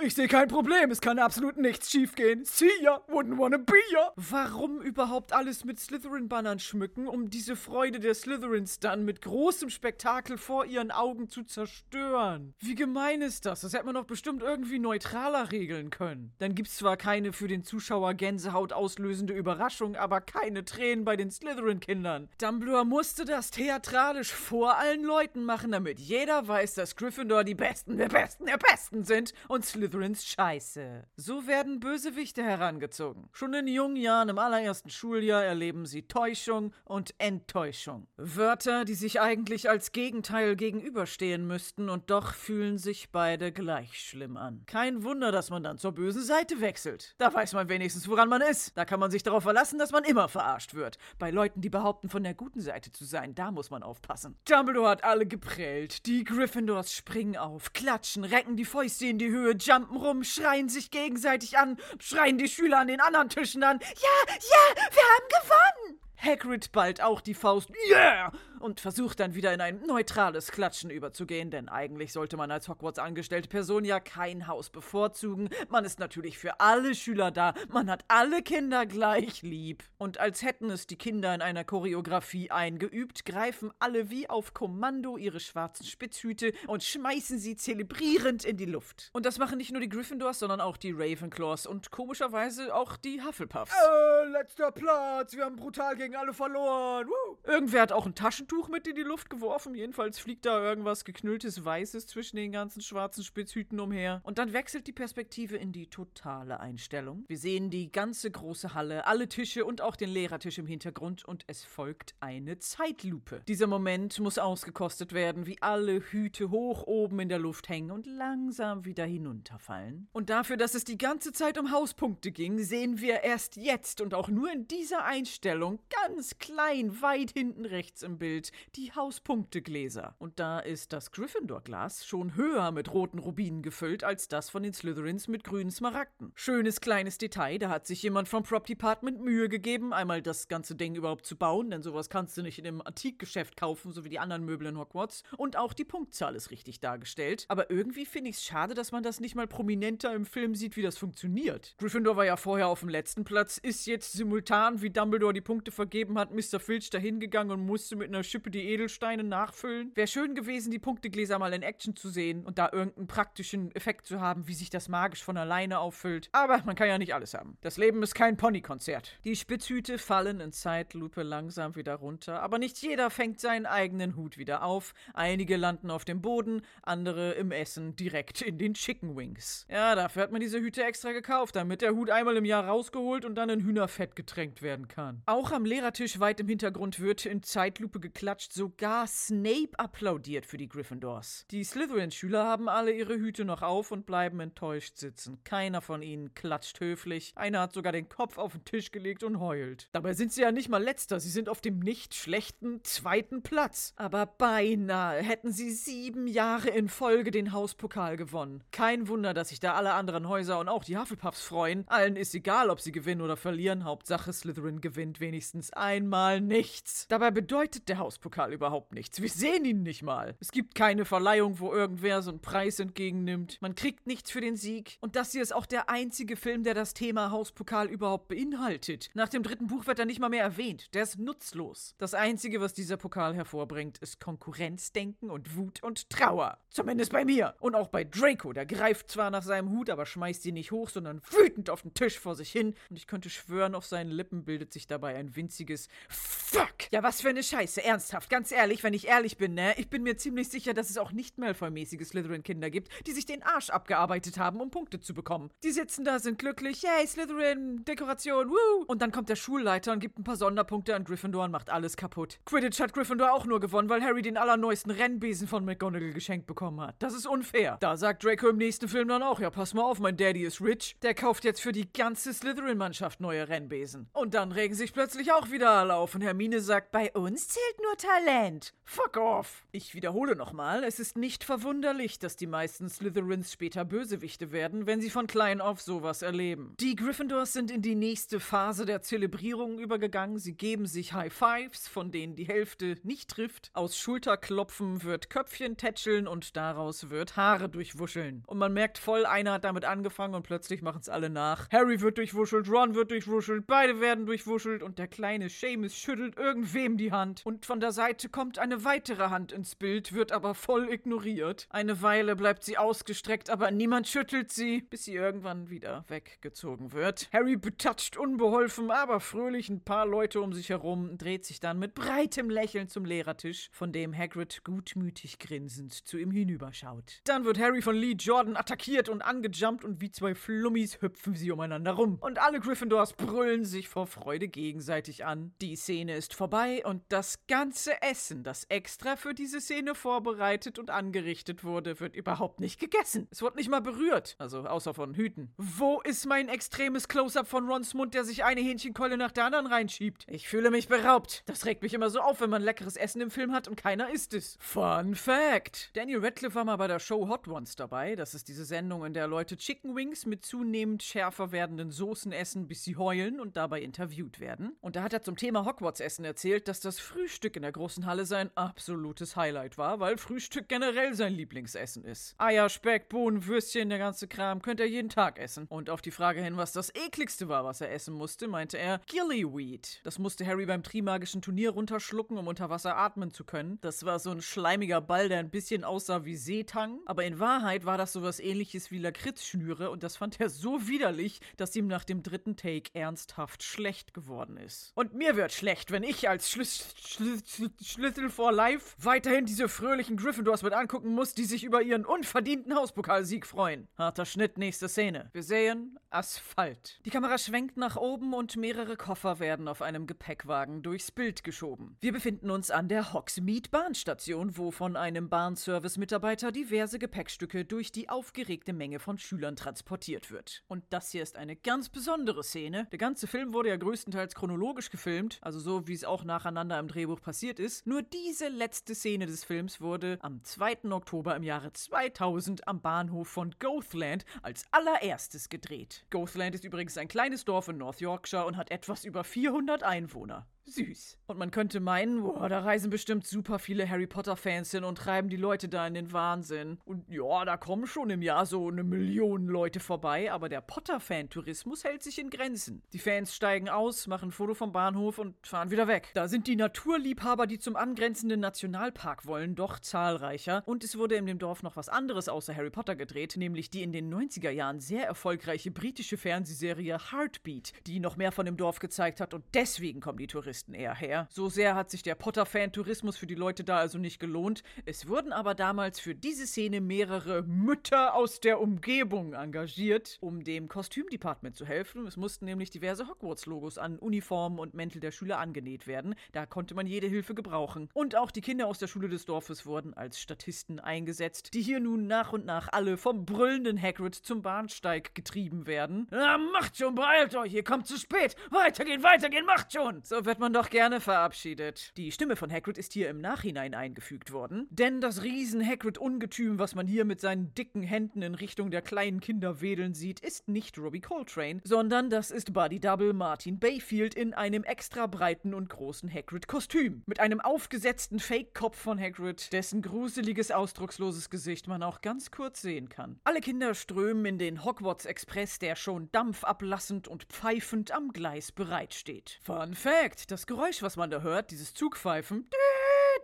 Ich sehe kein Problem Problem, es kann absolut nichts schiefgehen. See ya, wouldn't wanna be ya. Warum überhaupt alles mit Slytherin-Bannern schmücken, um diese Freude der Slytherins dann mit großem Spektakel vor ihren Augen zu zerstören? Wie gemein ist das? Das hätte man doch bestimmt irgendwie neutraler regeln können. Dann gibt's zwar keine für den Zuschauer Gänsehaut auslösende Überraschung, aber keine Tränen bei den Slytherin-Kindern. Dumbledore musste das theatralisch vor allen Leuten machen, damit jeder weiß, dass Gryffindor die Besten der Besten der Besten sind und Slytherins scheiße. Scheiße. So werden Bösewichte herangezogen. Schon in jungen Jahren im allerersten Schuljahr erleben sie Täuschung und Enttäuschung. Wörter, die sich eigentlich als Gegenteil gegenüberstehen müssten und doch fühlen sich beide gleich schlimm an. Kein Wunder, dass man dann zur bösen Seite wechselt. Da weiß man wenigstens, woran man ist. Da kann man sich darauf verlassen, dass man immer verarscht wird. Bei Leuten, die behaupten, von der guten Seite zu sein, da muss man aufpassen. Dumbledore hat alle geprellt. Die Gryffindors springen auf, klatschen, recken die Fäuste in die Höhe, jumpen rum, schreien schreien sich gegenseitig an, schreien die Schüler an den anderen Tischen an. Ja, ja, wir haben gewonnen! Hagrid ballt auch die Faust. Yeah! Und versucht dann wieder in ein neutrales Klatschen überzugehen, denn eigentlich sollte man als Hogwarts angestellte Person ja kein Haus bevorzugen. Man ist natürlich für alle Schüler da, man hat alle Kinder gleich lieb. Und als hätten es die Kinder in einer Choreografie eingeübt, greifen alle wie auf Kommando ihre schwarzen Spitzhüte und schmeißen sie zelebrierend in die Luft. Und das machen nicht nur die Gryffindors, sondern auch die Ravenclaws und komischerweise auch die Hufflepuffs. Äh, letzter Platz, wir haben brutal gegen alle verloren. Woo. Irgendwer hat auch ein Taschentuch mit in die Luft geworfen. Jedenfalls fliegt da irgendwas geknülltes Weißes zwischen den ganzen schwarzen Spitzhüten umher. Und dann wechselt die Perspektive in die totale Einstellung. Wir sehen die ganze große Halle, alle Tische und auch den Lehrertisch im Hintergrund und es folgt eine Zeitlupe. Dieser Moment muss ausgekostet werden, wie alle Hüte hoch oben in der Luft hängen und langsam wieder hinunterfallen. Und dafür, dass es die ganze Zeit um Hauspunkte ging, sehen wir erst jetzt und auch nur in dieser Einstellung ganz klein weit hinten rechts im Bild die Hauspunktegläser. Und da ist das Gryffindor-Glas schon höher mit roten Rubinen gefüllt als das von den Slytherins mit grünen Smaragden. Schönes kleines Detail, da hat sich jemand vom Prop Department Mühe gegeben, einmal das ganze Ding überhaupt zu bauen, denn sowas kannst du nicht in einem Antikgeschäft kaufen, so wie die anderen Möbel in Hogwarts. Und auch die Punktzahl ist richtig dargestellt. Aber irgendwie finde ich es schade, dass man das nicht mal prominenter im Film sieht, wie das funktioniert. Gryffindor war ja vorher auf dem letzten Platz, ist jetzt simultan, wie Dumbledore die Punkte vergeben hat, Mr. Filch dahin gegangen und musste mit einer Schippe die Edelsteine nachfüllen. Wäre schön gewesen, die Punktegläser mal in Action zu sehen und da irgendeinen praktischen Effekt zu haben, wie sich das magisch von alleine auffüllt. Aber man kann ja nicht alles haben. Das Leben ist kein Ponykonzert. Die Spitzhüte fallen in Zeitlupe langsam wieder runter, aber nicht jeder fängt seinen eigenen Hut wieder auf. Einige landen auf dem Boden, andere im Essen direkt in den Chicken Wings. Ja, dafür hat man diese Hüte extra gekauft, damit der Hut einmal im Jahr rausgeholt und dann in Hühnerfett getränkt werden kann. Auch am Lehrertisch weit im Hintergrund wird in Zeitlupe geklatscht, sogar Snape applaudiert für die Gryffindors. Die Slytherin-Schüler haben alle ihre Hüte noch auf und bleiben enttäuscht sitzen. Keiner von ihnen klatscht höflich. Einer hat sogar den Kopf auf den Tisch gelegt und heult. Dabei sind sie ja nicht mal letzter, sie sind auf dem nicht schlechten zweiten Platz. Aber beinahe hätten sie sieben Jahre in Folge den Hauspokal gewonnen. Kein Wunder, dass sich da alle anderen Häuser und auch die Hufflepuffs freuen. Allen ist egal, ob sie gewinnen oder verlieren. Hauptsache Slytherin gewinnt wenigstens einmal nichts. Dabei bedeutet der Hauspokal überhaupt nichts. Wir sehen ihn nicht mal. Es gibt keine Verleihung, wo irgendwer so einen Preis entgegennimmt. Man kriegt nichts für den Sieg. Und das hier ist auch der einzige Film, der das Thema Hauspokal überhaupt beinhaltet. Nach dem dritten Buch wird er nicht mal mehr erwähnt. Der ist nutzlos. Das einzige, was dieser Pokal hervorbringt, ist Konkurrenzdenken und Wut und Trauer. Zumindest bei mir. Und auch bei Draco. Der greift zwar nach seinem Hut, aber schmeißt ihn nicht hoch, sondern wütend auf den Tisch vor sich hin. Und ich könnte schwören, auf seinen Lippen bildet sich dabei ein winziges Fuck. Ja, was für eine Scheiße. Ernsthaft. Ganz ehrlich, wenn ich ehrlich bin, ne? Ich bin mir ziemlich sicher, dass es auch nicht Malfoy-mäßige Slytherin-Kinder gibt, die sich den Arsch abgearbeitet haben, um Punkte zu bekommen. Die sitzen da, sind glücklich. Yay, Slytherin, Dekoration, woo. Und dann kommt der Schulleiter und gibt ein paar Sonderpunkte an Gryffindor und macht alles kaputt. Quidditch hat Gryffindor auch nur gewonnen, weil Harry den allerneuesten Rennbesen von McGonagall geschenkt bekommen hat. Das ist unfair. Da sagt Draco im nächsten Film dann auch, ja, pass mal auf, mein Daddy ist rich. Der kauft jetzt für die ganze Slytherin-Mannschaft neue Rennbesen. Und dann regen sich plötzlich auch wieder alle auf und Hermine sagt, bei uns zählt nur Talent. Fuck off. Ich wiederhole nochmal, es ist nicht verwunderlich, dass die meisten Slytherins später Bösewichte werden, wenn sie von klein auf sowas erleben. Die Gryffindors sind in die nächste Phase der Zelebrierung übergegangen. Sie geben sich High Fives, von denen die Hälfte nicht trifft. Aus Schulterklopfen wird Köpfchen tätscheln und daraus wird Haare durchwuscheln. Und man merkt voll, einer hat damit angefangen und plötzlich machen es alle nach. Harry wird durchwuschelt, Ron wird durchwuschelt, beide werden durchwuschelt und der kleine Seamus schüttelt irgendwem die Hand. Und von der Seite kommt eine weitere Hand ins Bild, wird aber voll ignoriert. Eine Weile bleibt sie ausgestreckt, aber niemand schüttelt sie, bis sie irgendwann wieder weggezogen wird. Harry betatscht unbeholfen, aber fröhlich ein paar Leute um sich herum, dreht sich dann mit breitem Lächeln zum Lehrertisch, von dem Hagrid gutmütig grinsend zu ihm hinüberschaut. Dann wird Harry von Lee Jordan attackiert und angejumpt und wie zwei Flummis hüpfen sie umeinander rum. Und alle Gryffindors brüllen sich vor Freude gegenseitig an. Die Szene ist vorbei und das ganze Essen, das extra für diese Szene vorbereitet und angerichtet wurde, wird überhaupt nicht gegessen. Es wird nicht mal berührt. Also außer von Hüten. Wo ist mein extremes Close-up von Rons Mund, der sich eine Hähnchenkeule nach der anderen reinschiebt? Ich fühle mich beraubt. Das regt mich immer so auf, wenn man leckeres Essen im Film hat und keiner isst es. Fun Fact: Daniel Radcliffe war mal bei der Show Hot Ones dabei. Das ist diese Sendung, in der Leute Chicken Wings mit zunehmend schärfer werdenden Soßen essen, bis sie heulen und dabei interviewt werden. Und da hat er zum Thema Hogwarts-Essen erzählt, dass das Frühstück Frühstück in der großen Halle sein absolutes Highlight war, weil Frühstück generell sein Lieblingsessen ist. Eier, Speck, Bohnen, Würstchen, der ganze Kram könnte er jeden Tag essen. Und auf die Frage hin, was das ekligste war, was er essen musste, meinte er Gillyweed. Das musste Harry beim Trimagischen Turnier runterschlucken, um unter Wasser atmen zu können. Das war so ein schleimiger Ball, der ein bisschen aussah wie Seetang, aber in Wahrheit war das sowas ähnliches wie Lakritzschnüre und das fand er so widerlich, dass ihm nach dem dritten Take ernsthaft schlecht geworden ist. Und mir wird schlecht, wenn ich als Schlüs Schlüs Schlüssel for Life weiterhin diese fröhlichen Gryffindors mit angucken muss, die sich über ihren unverdienten Hauspokalsieg freuen. Harter Schnitt, nächste Szene. Wir sehen Asphalt. Die Kamera schwenkt nach oben und mehrere Koffer werden auf einem Gepäckwagen durchs Bild geschoben. Wir befinden uns an der Hogsmeade Bahnstation, wo von einem Bahnservice-Mitarbeiter diverse Gepäckstücke durch die aufgeregte Menge von Schülern transportiert wird. Und das hier ist eine ganz besondere Szene. Der ganze Film wurde ja größtenteils chronologisch gefilmt, also so wie es auch nacheinander im Drehbuch passiert ist. Nur diese letzte Szene des Films wurde am 2. Oktober im Jahre 2000 am Bahnhof von Gothland als allererstes gedreht. Gothland ist übrigens ein kleines Dorf in North Yorkshire und hat etwas über 400 Einwohner. Süß. Und man könnte meinen, boah, da reisen bestimmt super viele Harry Potter-Fans hin und treiben die Leute da in den Wahnsinn. Und ja, da kommen schon im Jahr so eine Million Leute vorbei, aber der Potter-Fan-Tourismus hält sich in Grenzen. Die Fans steigen aus, machen ein Foto vom Bahnhof und fahren wieder weg. Da sind die Naturliebhaber, die zum angrenzenden Nationalpark wollen, doch zahlreicher. Und es wurde in dem Dorf noch was anderes außer Harry Potter gedreht, nämlich die in den 90er Jahren sehr erfolgreiche britische Fernsehserie Heartbeat, die noch mehr von dem Dorf gezeigt hat und deswegen kommen die Touristen eher her. So sehr hat sich der Potter-Fan-Tourismus für die Leute da also nicht gelohnt. Es wurden aber damals für diese Szene mehrere Mütter aus der Umgebung engagiert, um dem Kostümdepartment zu helfen. Es mussten nämlich diverse Hogwarts-Logos an Uniformen und Mäntel der Schüler angenäht werden. Da konnte man jede Hilfe gebrauchen. Und auch die Kinder aus der Schule des Dorfes wurden als Statisten eingesetzt, die hier nun nach und nach alle vom brüllenden Hagrid zum Bahnsteig getrieben werden. Ah, macht schon, beeilt euch, ihr kommt zu spät. Weitergehen, weitergehen, macht schon. So wird man doch gerne verabschiedet. Die Stimme von Hagrid ist hier im Nachhinein eingefügt worden, denn das Riesen-Hagrid-Ungetüm, was man hier mit seinen dicken Händen in Richtung der kleinen Kinder wedeln sieht, ist nicht Robbie Coltrane, sondern das ist Buddy Double Martin Bayfield in einem extra breiten und großen Hagrid-Kostüm. Mit einem aufgesetzten Fake-Kopf von Hagrid, dessen gruseliges, ausdrucksloses Gesicht man auch ganz kurz sehen kann. Alle Kinder strömen in den Hogwarts-Express, der schon dampfablassend und pfeifend am Gleis bereitsteht. Fun Fact: Das Geräusch, was man da hört, dieses Zugpfeifen,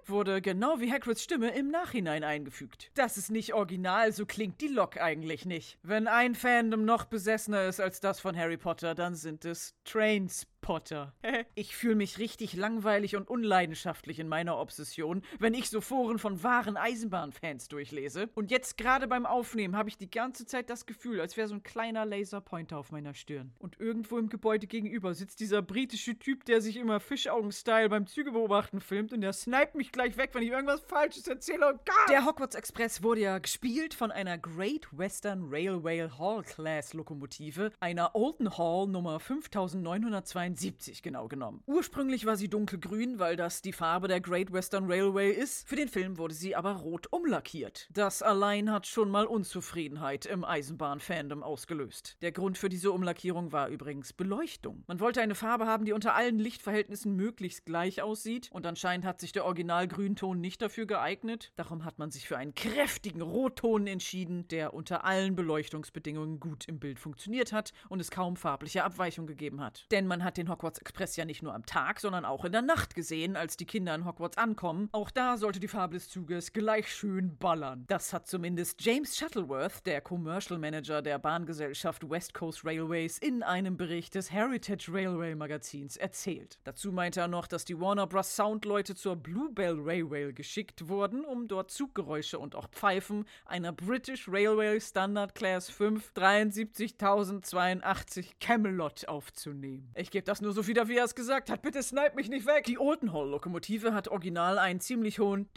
wurde genau wie Hagrids Stimme im Nachhinein eingefügt. Das ist nicht original, so klingt die Lok eigentlich nicht. Wenn ein Fandom noch besessener ist als das von Harry Potter, dann sind es Trains Potter. ich fühle mich richtig langweilig und unleidenschaftlich in meiner Obsession, wenn ich so Foren von wahren Eisenbahnfans durchlese. Und jetzt gerade beim Aufnehmen habe ich die ganze Zeit das Gefühl, als wäre so ein kleiner Laserpointer auf meiner Stirn. Und irgendwo im Gebäude gegenüber sitzt dieser britische Typ, der sich immer Fischaugen-Style beim Zügebeobachten filmt und der sniped mich gleich weg, wenn ich irgendwas Falsches erzähle und gar. Der Hogwarts Express wurde ja gespielt von einer Great Western Railway Hall Class Lokomotive, einer Olden Hall Nummer 5972 1970 genau genommen. Ursprünglich war sie dunkelgrün, weil das die Farbe der Great Western Railway ist. Für den Film wurde sie aber rot umlackiert. Das allein hat schon mal Unzufriedenheit im Eisenbahn-Fandom ausgelöst. Der Grund für diese Umlackierung war übrigens Beleuchtung. Man wollte eine Farbe haben, die unter allen Lichtverhältnissen möglichst gleich aussieht und anscheinend hat sich der Originalgrünton nicht dafür geeignet. Darum hat man sich für einen kräftigen Rotton entschieden, der unter allen Beleuchtungsbedingungen gut im Bild funktioniert hat und es kaum farbliche Abweichung gegeben hat. Denn man hat den den Hogwarts Express ja nicht nur am Tag, sondern auch in der Nacht gesehen, als die Kinder in Hogwarts ankommen. Auch da sollte die Farbe des Zuges gleich schön ballern. Das hat zumindest James Shuttleworth, der Commercial Manager der Bahngesellschaft West Coast Railways, in einem Bericht des Heritage Railway Magazins erzählt. Dazu meinte er noch, dass die Warner Bros. Soundleute zur Bluebell Railway geschickt wurden, um dort Zuggeräusche und auch Pfeifen einer British Railway Standard Class 5 73082 Camelot aufzunehmen. Ich gebe das nur so wieder, wie er es gesagt hat. Bitte snipe mich nicht weg. Die Olden Hall Lokomotive hat original einen ziemlich hohen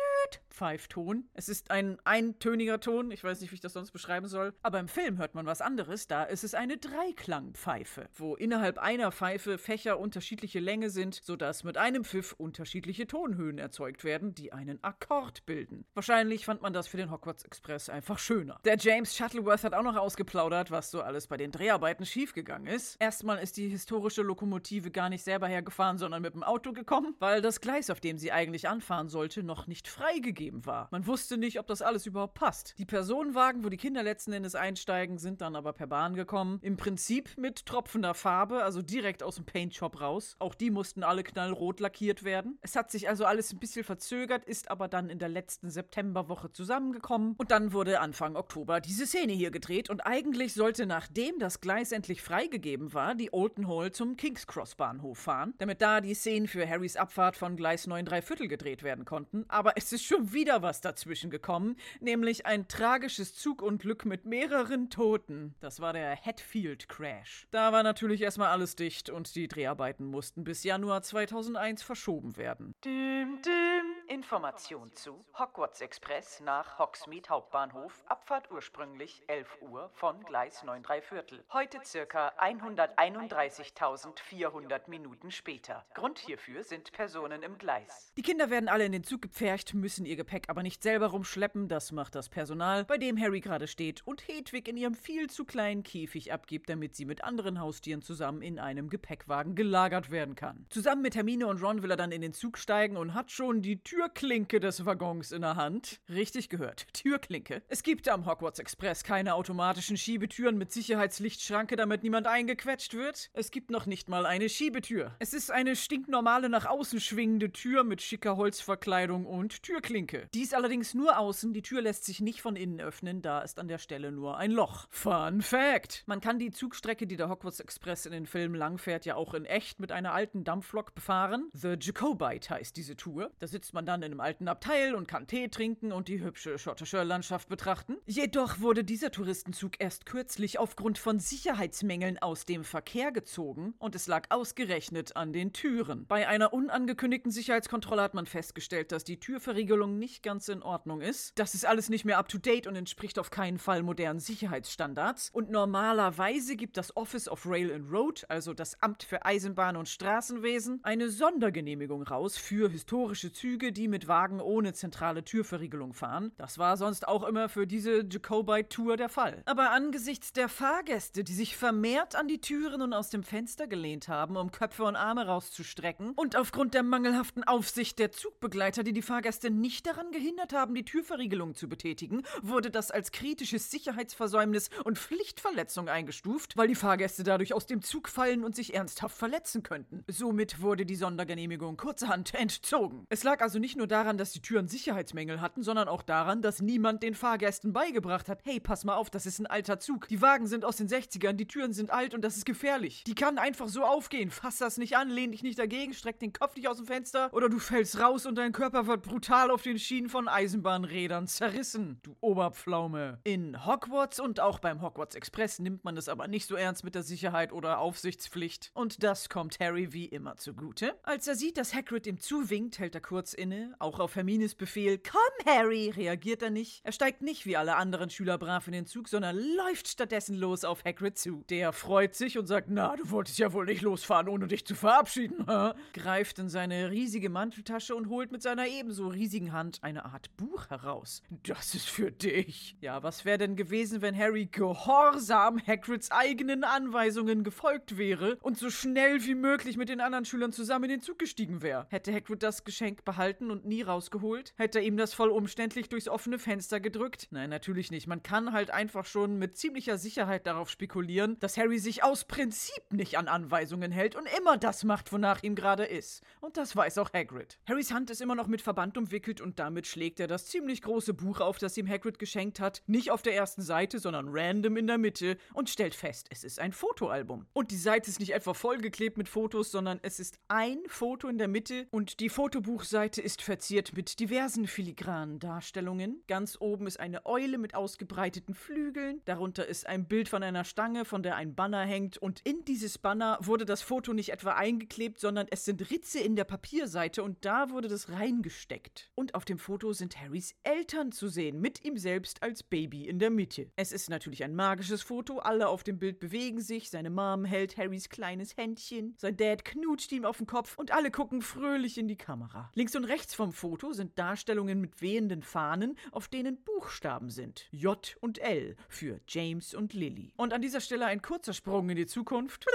Pfeifton. Es ist ein eintöniger Ton, ich weiß nicht, wie ich das sonst beschreiben soll, aber im Film hört man was anderes, da ist es eine Dreiklangpfeife, wo innerhalb einer Pfeife Fächer unterschiedliche Länge sind, sodass mit einem Pfiff unterschiedliche Tonhöhen erzeugt werden, die einen Akkord bilden. Wahrscheinlich fand man das für den Hogwarts Express einfach schöner. Der James Shuttleworth hat auch noch ausgeplaudert, was so alles bei den Dreharbeiten schiefgegangen ist. Erstmal ist die historische Lokomotive gar nicht selber hergefahren, sondern mit dem Auto gekommen, weil das Gleis, auf dem sie eigentlich anfahren sollte, noch nicht freigegeben war. Man wusste nicht, ob das alles überhaupt passt. Die Personenwagen, wo die Kinder letzten Endes einsteigen, sind dann aber per Bahn gekommen. Im Prinzip mit tropfender Farbe, also direkt aus dem Paintshop raus. Auch die mussten alle knallrot lackiert werden. Es hat sich also alles ein bisschen verzögert, ist aber dann in der letzten Septemberwoche zusammengekommen und dann wurde Anfang Oktober diese Szene hier gedreht und eigentlich sollte nachdem das Gleis endlich freigegeben war, die Olden Hall zum King's Cross Bahnhof fahren, damit da die Szenen für Harrys Abfahrt von Gleis 9 3 Viertel gedreht werden konnten. Aber es ist schon wieder was dazwischen gekommen, nämlich ein tragisches Zugunglück mit mehreren Toten. Das war der Hatfield Crash. Da war natürlich erstmal alles dicht und die Dreharbeiten mussten bis Januar 2001 verschoben werden. Dim, dim. Information zu Hogwarts Express nach Hogsmeade Hauptbahnhof, Abfahrt ursprünglich 11 Uhr von Gleis 9 3 Viertel. Heute circa 131.400 Minuten später. Grund hierfür sind Personen im Gleis. Die Kinder werden alle in den Zug gepfercht, müssen ihr Gepäck aber nicht selber rumschleppen, das macht das Personal, bei dem Harry gerade steht und Hedwig in ihrem viel zu kleinen Käfig abgibt, damit sie mit anderen Haustieren zusammen in einem Gepäckwagen gelagert werden kann. Zusammen mit Hermine und Ron will er dann in den Zug steigen und hat schon die Türklinke des Waggons in der Hand. Richtig gehört, Türklinke. Es gibt am Hogwarts Express keine automatischen Schiebetüren mit Sicherheitslichtschranke, damit niemand eingequetscht wird. Es gibt noch nicht mal eine Schiebetür. Es ist eine stinknormale nach außen schwingende Tür mit schicker Holzverkleidung und Türklinke. Die ist allerdings nur außen, die Tür lässt sich nicht von innen öffnen, da ist an der Stelle nur ein Loch. Fun Fact! Man kann die Zugstrecke, die der Hogwarts Express in den Filmen langfährt, ja auch in echt mit einer alten Dampflok befahren. The Jacobite heißt diese Tour. Da sitzt man dann in einem alten Abteil und kann Tee trinken und die hübsche schottische Landschaft betrachten. Jedoch wurde dieser Touristenzug erst kürzlich aufgrund von Sicherheitsmängeln aus dem Verkehr gezogen und es lag ausgerechnet an den Türen. Bei einer unangekündigten Sicherheitskontrolle hat man festgestellt, dass die Türverriegelung nicht ganz in Ordnung ist. Das ist alles nicht mehr up to date und entspricht auf keinen Fall modernen Sicherheitsstandards. Und normalerweise gibt das Office of Rail and Road, also das Amt für Eisenbahn und Straßenwesen, eine Sondergenehmigung raus für historische Züge, die mit Wagen ohne zentrale Türverriegelung fahren. Das war sonst auch immer für diese Jacobite Tour der Fall. Aber angesichts der Fahrgäste, die sich vermehrt an die Türen und aus dem Fenster gelehnt haben, um Köpfe und Arme rauszustrecken, und aufgrund der mangelhaften Aufsicht der Zugbegleiter, die die Fahrgäste nicht daran gehindert haben, die Türverriegelung zu betätigen, wurde das als kritisches Sicherheitsversäumnis und Pflichtverletzung eingestuft, weil die Fahrgäste dadurch aus dem Zug fallen und sich ernsthaft verletzen könnten. Somit wurde die Sondergenehmigung kurzerhand entzogen. Es lag also nicht nur daran, dass die Türen Sicherheitsmängel hatten, sondern auch daran, dass niemand den Fahrgästen beigebracht hat, hey, pass mal auf, das ist ein alter Zug. Die Wagen sind aus den 60ern, die Türen sind alt und das ist gefährlich. Die kann einfach so aufgehen. Fass das nicht an, lehn dich nicht dagegen, streck den Kopf nicht aus dem Fenster oder du fällst raus und dein Körper wird brutal auf den Schienen von Eisenbahnrädern zerrissen. Du Oberpflaume. In Hogwarts und auch beim Hogwarts Express nimmt man es aber nicht so ernst mit der Sicherheit oder Aufsichtspflicht. Und das kommt Harry wie immer zugute. Als er sieht, dass Hagrid ihm zuwinkt, hält er kurz inne. Auch auf Hermines Befehl, komm Harry, reagiert er nicht. Er steigt nicht wie alle anderen Schüler brav in den Zug, sondern läuft stattdessen los auf Hagrid zu. Der freut sich und sagt, na, du wolltest ja wohl nicht losfahren, ohne dich zu verabschieden. Greift in seine riesige Manteltasche und holt mit seiner ebenso riesigen Hand eine Art Buch heraus. Das ist für dich. Ja, was wäre denn gewesen, wenn Harry gehorsam Hagrids eigenen Anweisungen gefolgt wäre und so schnell wie möglich mit den anderen Schülern zusammen in den Zug gestiegen wäre? Hätte Hagrid das Geschenk behalten und nie rausgeholt? Hätte er ihm das voll umständlich durchs offene Fenster gedrückt? Nein, natürlich nicht. Man kann halt einfach schon mit ziemlicher Sicherheit darauf spekulieren, dass Harry sich aus Prinzip nicht an Anweisungen hält und immer das macht, wonach ihm gerade ist. Und das weiß auch Hagrid. Harrys Hand ist immer noch mit Verband umwickelt und damit schlägt er das ziemlich große Buch auf, das ihm Hagrid geschenkt hat. Nicht auf der ersten Seite, sondern random in der Mitte und stellt fest, es ist ein Fotoalbum. Und die Seite ist nicht etwa vollgeklebt mit Fotos, sondern es ist ein Foto in der Mitte und die Fotobuchseite ist verziert mit diversen filigranen Darstellungen. Ganz oben ist eine Eule mit ausgebreiteten Flügeln. Darunter ist ein Bild von einer Stange, von der ein Banner hängt. Und in dieses Banner wurde das Foto nicht etwa eingeklebt, sondern es sind Ritze in der Papierseite und da wurde das reingesteckt. Und auf dem Foto sind Harrys Eltern zu sehen, mit ihm selbst als Baby in der Mitte. Es ist natürlich ein magisches Foto. Alle auf dem Bild bewegen sich. Seine Mom hält Harrys kleines Händchen. Sein Dad knutscht ihm auf den Kopf und alle gucken fröhlich in die Kamera. Links und rechts vom Foto sind Darstellungen mit wehenden Fahnen, auf denen Buchstaben sind. J und L für James und Lily. Und an dieser Stelle ein kurzer Sprung in die Zukunft.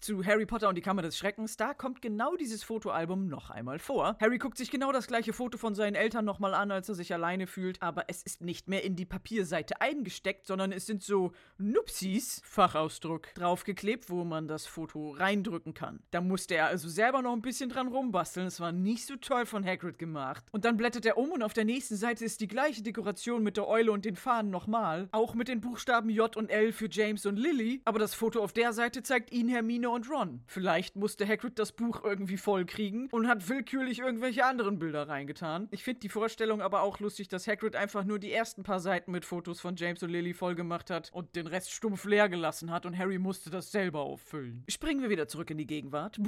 Zu Harry Potter und die Kammer des Schreckens. Da kommt genau dieses Fotoalbum noch einmal vor. Harry guckt sich genau das gleiche Foto von seinen Eltern nochmal an, als er sich alleine fühlt. Aber es ist nicht mehr in die Papierseite eingesteckt, sondern es sind so Nupsis, Fachausdruck, draufgeklebt, wo man das Foto reindrücken kann. Da musste er also selber noch ein bisschen dran rumbasteln. Es war nicht so toll von Hagrid gemacht. Und dann blättert er um und auf der nächsten Seite ist die gleiche Dekoration mit der Eule und den Fahnen nochmal. Auch mit den Buchstaben J und L für James und Lily. Aber das Foto auf der Seite zeigt ihn, Hermine und Ron. Vielleicht musste Hagrid das Buch irgendwie voll kriegen und hat willkürlich irgendwelche anderen Bilder reingetan. Ich finde die Vorstellung aber auch lustig, dass Hagrid einfach nur die ersten paar Seiten mit Fotos von James und Lily voll gemacht hat und den Rest stumpf leer gelassen hat und Harry musste das selber auffüllen. Springen wir wieder zurück in die Gegenwart.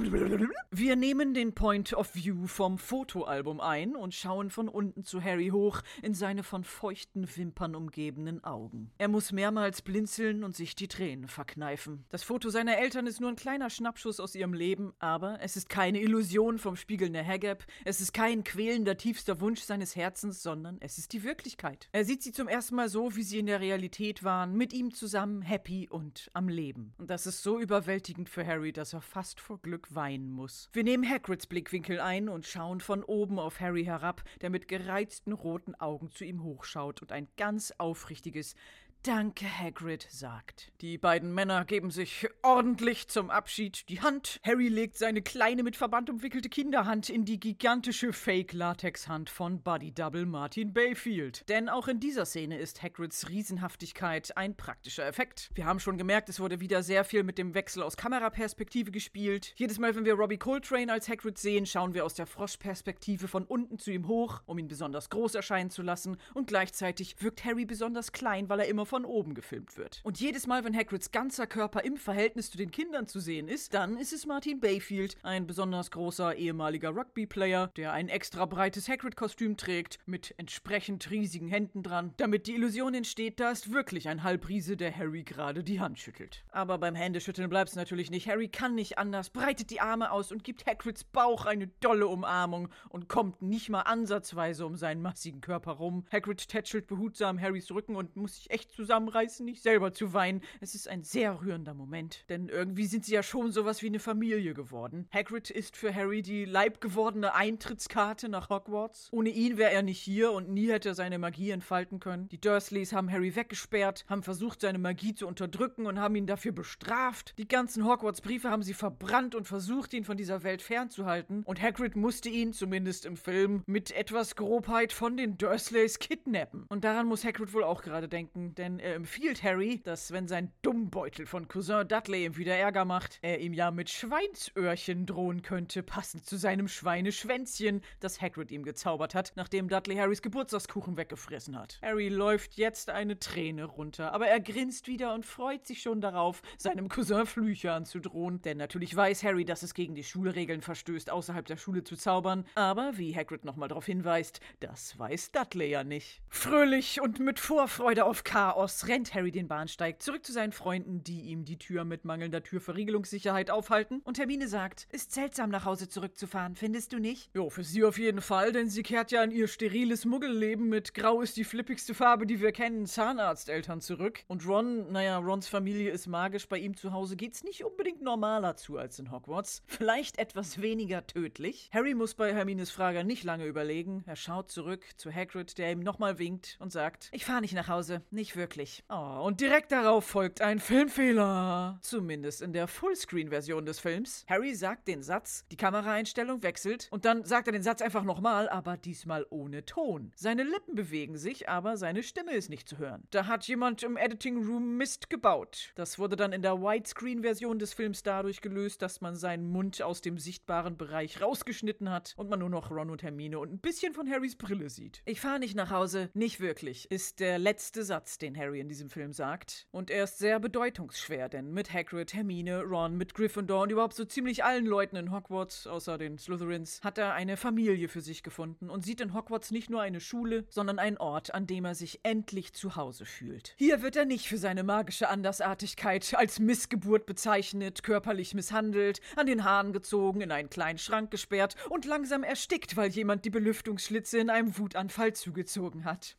Wir nehmen den Point of View vom Fotoalbum ein und schauen von unten zu Harry hoch in seine von feuchten Wimpern umgebenen Augen. Er muss mehrmals blinzeln und sich die Tränen verkneifen. Das Foto seiner Eltern ist nur ein kleiner Schnappschuss aus ihrem Leben, aber es ist keine Illusion vom spiegelnden Hagab, es ist kein quälender tiefster Wunsch seines Herzens, sondern es ist die Wirklichkeit. Er sieht sie zum ersten Mal so, wie sie in der Realität waren, mit ihm zusammen happy und am Leben. Und das ist so überwältigend für Harry, dass er fast vor Glück weinen muss. Wir nehmen Hagrids Blickwinkel ein und schauen von oben auf Harry herab, der mit gereizten roten Augen zu ihm hochschaut und ein ganz aufrichtiges Danke, Hagrid, sagt. Die beiden Männer geben sich ordentlich zum Abschied die Hand. Harry legt seine kleine mit Verband umwickelte Kinderhand in die gigantische Fake-Latex-Hand von Buddy Double Martin Bayfield. Denn auch in dieser Szene ist Hagrids Riesenhaftigkeit ein praktischer Effekt. Wir haben schon gemerkt, es wurde wieder sehr viel mit dem Wechsel aus Kameraperspektive gespielt. Jedes Mal, wenn wir Robbie Coltrane als Hagrid sehen, schauen wir aus der Froschperspektive von unten zu ihm hoch, um ihn besonders groß erscheinen zu lassen. Und gleichzeitig wirkt Harry besonders klein, weil er immer von oben gefilmt wird. Und jedes Mal, wenn Hagrids ganzer Körper im Verhältnis zu den Kindern zu sehen ist, dann ist es Martin Bayfield, ein besonders großer ehemaliger Rugby-Player, der ein extra breites Hagrid-Kostüm trägt, mit entsprechend riesigen Händen dran, damit die Illusion entsteht, da ist wirklich ein Halbriese, der Harry gerade die Hand schüttelt. Aber beim Händeschütteln bleibt es natürlich nicht. Harry kann nicht anders, breitet die Arme aus und gibt Hagrids Bauch eine dolle Umarmung und kommt nicht mal ansatzweise um seinen massigen Körper rum. Hagrid tätschelt behutsam Harrys Rücken und muss sich echt zusammenreißen, nicht selber zu weinen. Es ist ein sehr rührender Moment, denn irgendwie sind sie ja schon sowas wie eine Familie geworden. Hagrid ist für Harry die leibgewordene Eintrittskarte nach Hogwarts. Ohne ihn wäre er nicht hier und nie hätte er seine Magie entfalten können. Die Dursleys haben Harry weggesperrt, haben versucht, seine Magie zu unterdrücken und haben ihn dafür bestraft. Die ganzen Hogwarts-Briefe haben sie verbrannt und versucht, ihn von dieser Welt fernzuhalten. Und Hagrid musste ihn, zumindest im Film, mit etwas Grobheit von den Dursleys kidnappen. Und daran muss Hagrid wohl auch gerade denken, denn er empfiehlt Harry, dass wenn sein Dummbeutel von Cousin Dudley ihm wieder Ärger macht, er ihm ja mit Schweinsöhrchen drohen könnte, passend zu seinem Schweineschwänzchen, das Hagrid ihm gezaubert hat, nachdem Dudley Harrys Geburtstagskuchen weggefressen hat. Harry läuft jetzt eine Träne runter, aber er grinst wieder und freut sich schon darauf, seinem Cousin Flüche anzudrohen, denn natürlich weiß Harry, dass es gegen die Schulregeln verstößt, außerhalb der Schule zu zaubern, aber wie Hagrid nochmal darauf hinweist, das weiß Dudley ja nicht. Fröhlich und mit Vorfreude auf Chaos rennt Harry den Bahnsteig zurück zu seinen Freunden, die ihm die Tür mit mangelnder Türverriegelungssicherheit aufhalten, und Hermine sagt, ist seltsam nach Hause zurückzufahren, findest du nicht? Jo, für sie auf jeden Fall, denn sie kehrt ja in ihr steriles Muggelleben mit Grau ist die flippigste Farbe, die wir kennen, Zahnarzteltern zurück. Und Ron, naja, Rons Familie ist magisch, bei ihm zu Hause geht's nicht unbedingt normaler zu als in Hogwarts. Vielleicht etwas weniger tödlich. Harry muss bei Hermines Frage nicht lange überlegen. Er schaut zurück zu Hagrid, der ihm nochmal winkt und sagt, ich fahre nicht nach Hause, nicht wirklich wirklich. Oh, und direkt darauf folgt ein Filmfehler. Zumindest in der Fullscreen-Version des Films. Harry sagt den Satz, die Kameraeinstellung wechselt und dann sagt er den Satz einfach nochmal, aber diesmal ohne Ton. Seine Lippen bewegen sich, aber seine Stimme ist nicht zu hören. Da hat jemand im Editing Room Mist gebaut. Das wurde dann in der Widescreen-Version des Films dadurch gelöst, dass man seinen Mund aus dem sichtbaren Bereich rausgeschnitten hat und man nur noch Ron und Hermine und ein bisschen von Harrys Brille sieht. Ich fahre nicht nach Hause, nicht wirklich, ist der letzte Satz, den Harry in diesem Film sagt. Und er ist sehr bedeutungsschwer, denn mit Hagrid, Hermine, Ron, mit Gryffindor und überhaupt so ziemlich allen Leuten in Hogwarts, außer den Slytherins, hat er eine Familie für sich gefunden und sieht in Hogwarts nicht nur eine Schule, sondern einen Ort, an dem er sich endlich zu Hause fühlt. Hier wird er nicht für seine magische Andersartigkeit als Missgeburt bezeichnet, körperlich misshandelt, an den Haaren gezogen, in einen kleinen Schrank gesperrt und langsam erstickt, weil jemand die Belüftungsschlitze in einem Wutanfall zugezogen hat.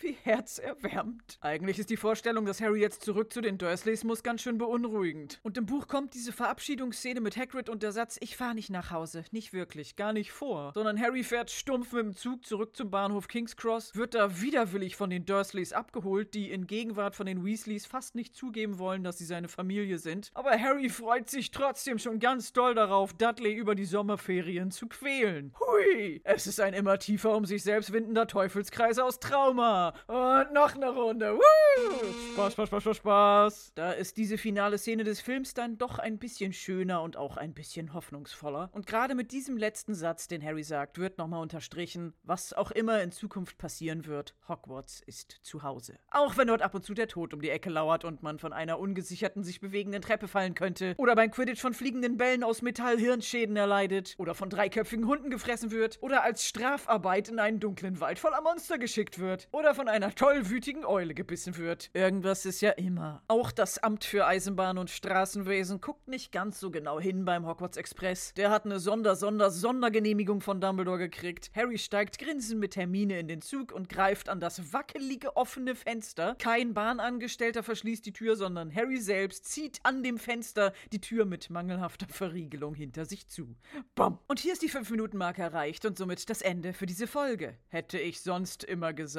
Wie herzerwärmend. Eigentlich ist die Vorstellung, dass Harry jetzt zurück zu den Dursleys muss, ganz schön beunruhigend. Und im Buch kommt diese Verabschiedungsszene mit Hagrid und der Satz, ich fahre nicht nach Hause. Nicht wirklich, gar nicht vor. Sondern Harry fährt stumpf mit dem Zug zurück zum Bahnhof King's Cross, wird da widerwillig von den Dursleys abgeholt, die in Gegenwart von den Weasleys fast nicht zugeben wollen, dass sie seine Familie sind. Aber Harry freut sich trotzdem schon ganz doll darauf, Dudley über die Sommerferien zu quälen. Hui! Es ist ein immer tiefer um sich selbst windender Teufelskreis aus Trauma. Und noch eine Runde. Woo! Spaß, Spaß, Spaß, Spaß, Spaß. Da ist diese finale Szene des Films dann doch ein bisschen schöner und auch ein bisschen hoffnungsvoller. Und gerade mit diesem letzten Satz, den Harry sagt, wird nochmal unterstrichen, was auch immer in Zukunft passieren wird, Hogwarts ist zu Hause. Auch wenn dort ab und zu der Tod um die Ecke lauert und man von einer ungesicherten, sich bewegenden Treppe fallen könnte. Oder beim Quidditch von fliegenden Bällen aus Metall Hirnschäden erleidet. Oder von dreiköpfigen Hunden gefressen wird. Oder als Strafarbeit in einen dunklen Wald voller Monster geschickt wird. Oder von einer tollwütigen Eule gebissen wird. Irgendwas ist ja immer. Auch das Amt für Eisenbahn und Straßenwesen guckt nicht ganz so genau hin beim Hogwarts Express. Der hat eine Sonder, Sonder, Sondergenehmigung von Dumbledore gekriegt. Harry steigt grinsend mit Hermine in den Zug und greift an das wackelige offene Fenster. Kein Bahnangestellter verschließt die Tür, sondern Harry selbst zieht an dem Fenster die Tür mit mangelhafter Verriegelung hinter sich zu. Bam! Und hier ist die 5-Minuten-Marke erreicht und somit das Ende für diese Folge. Hätte ich sonst immer gesagt.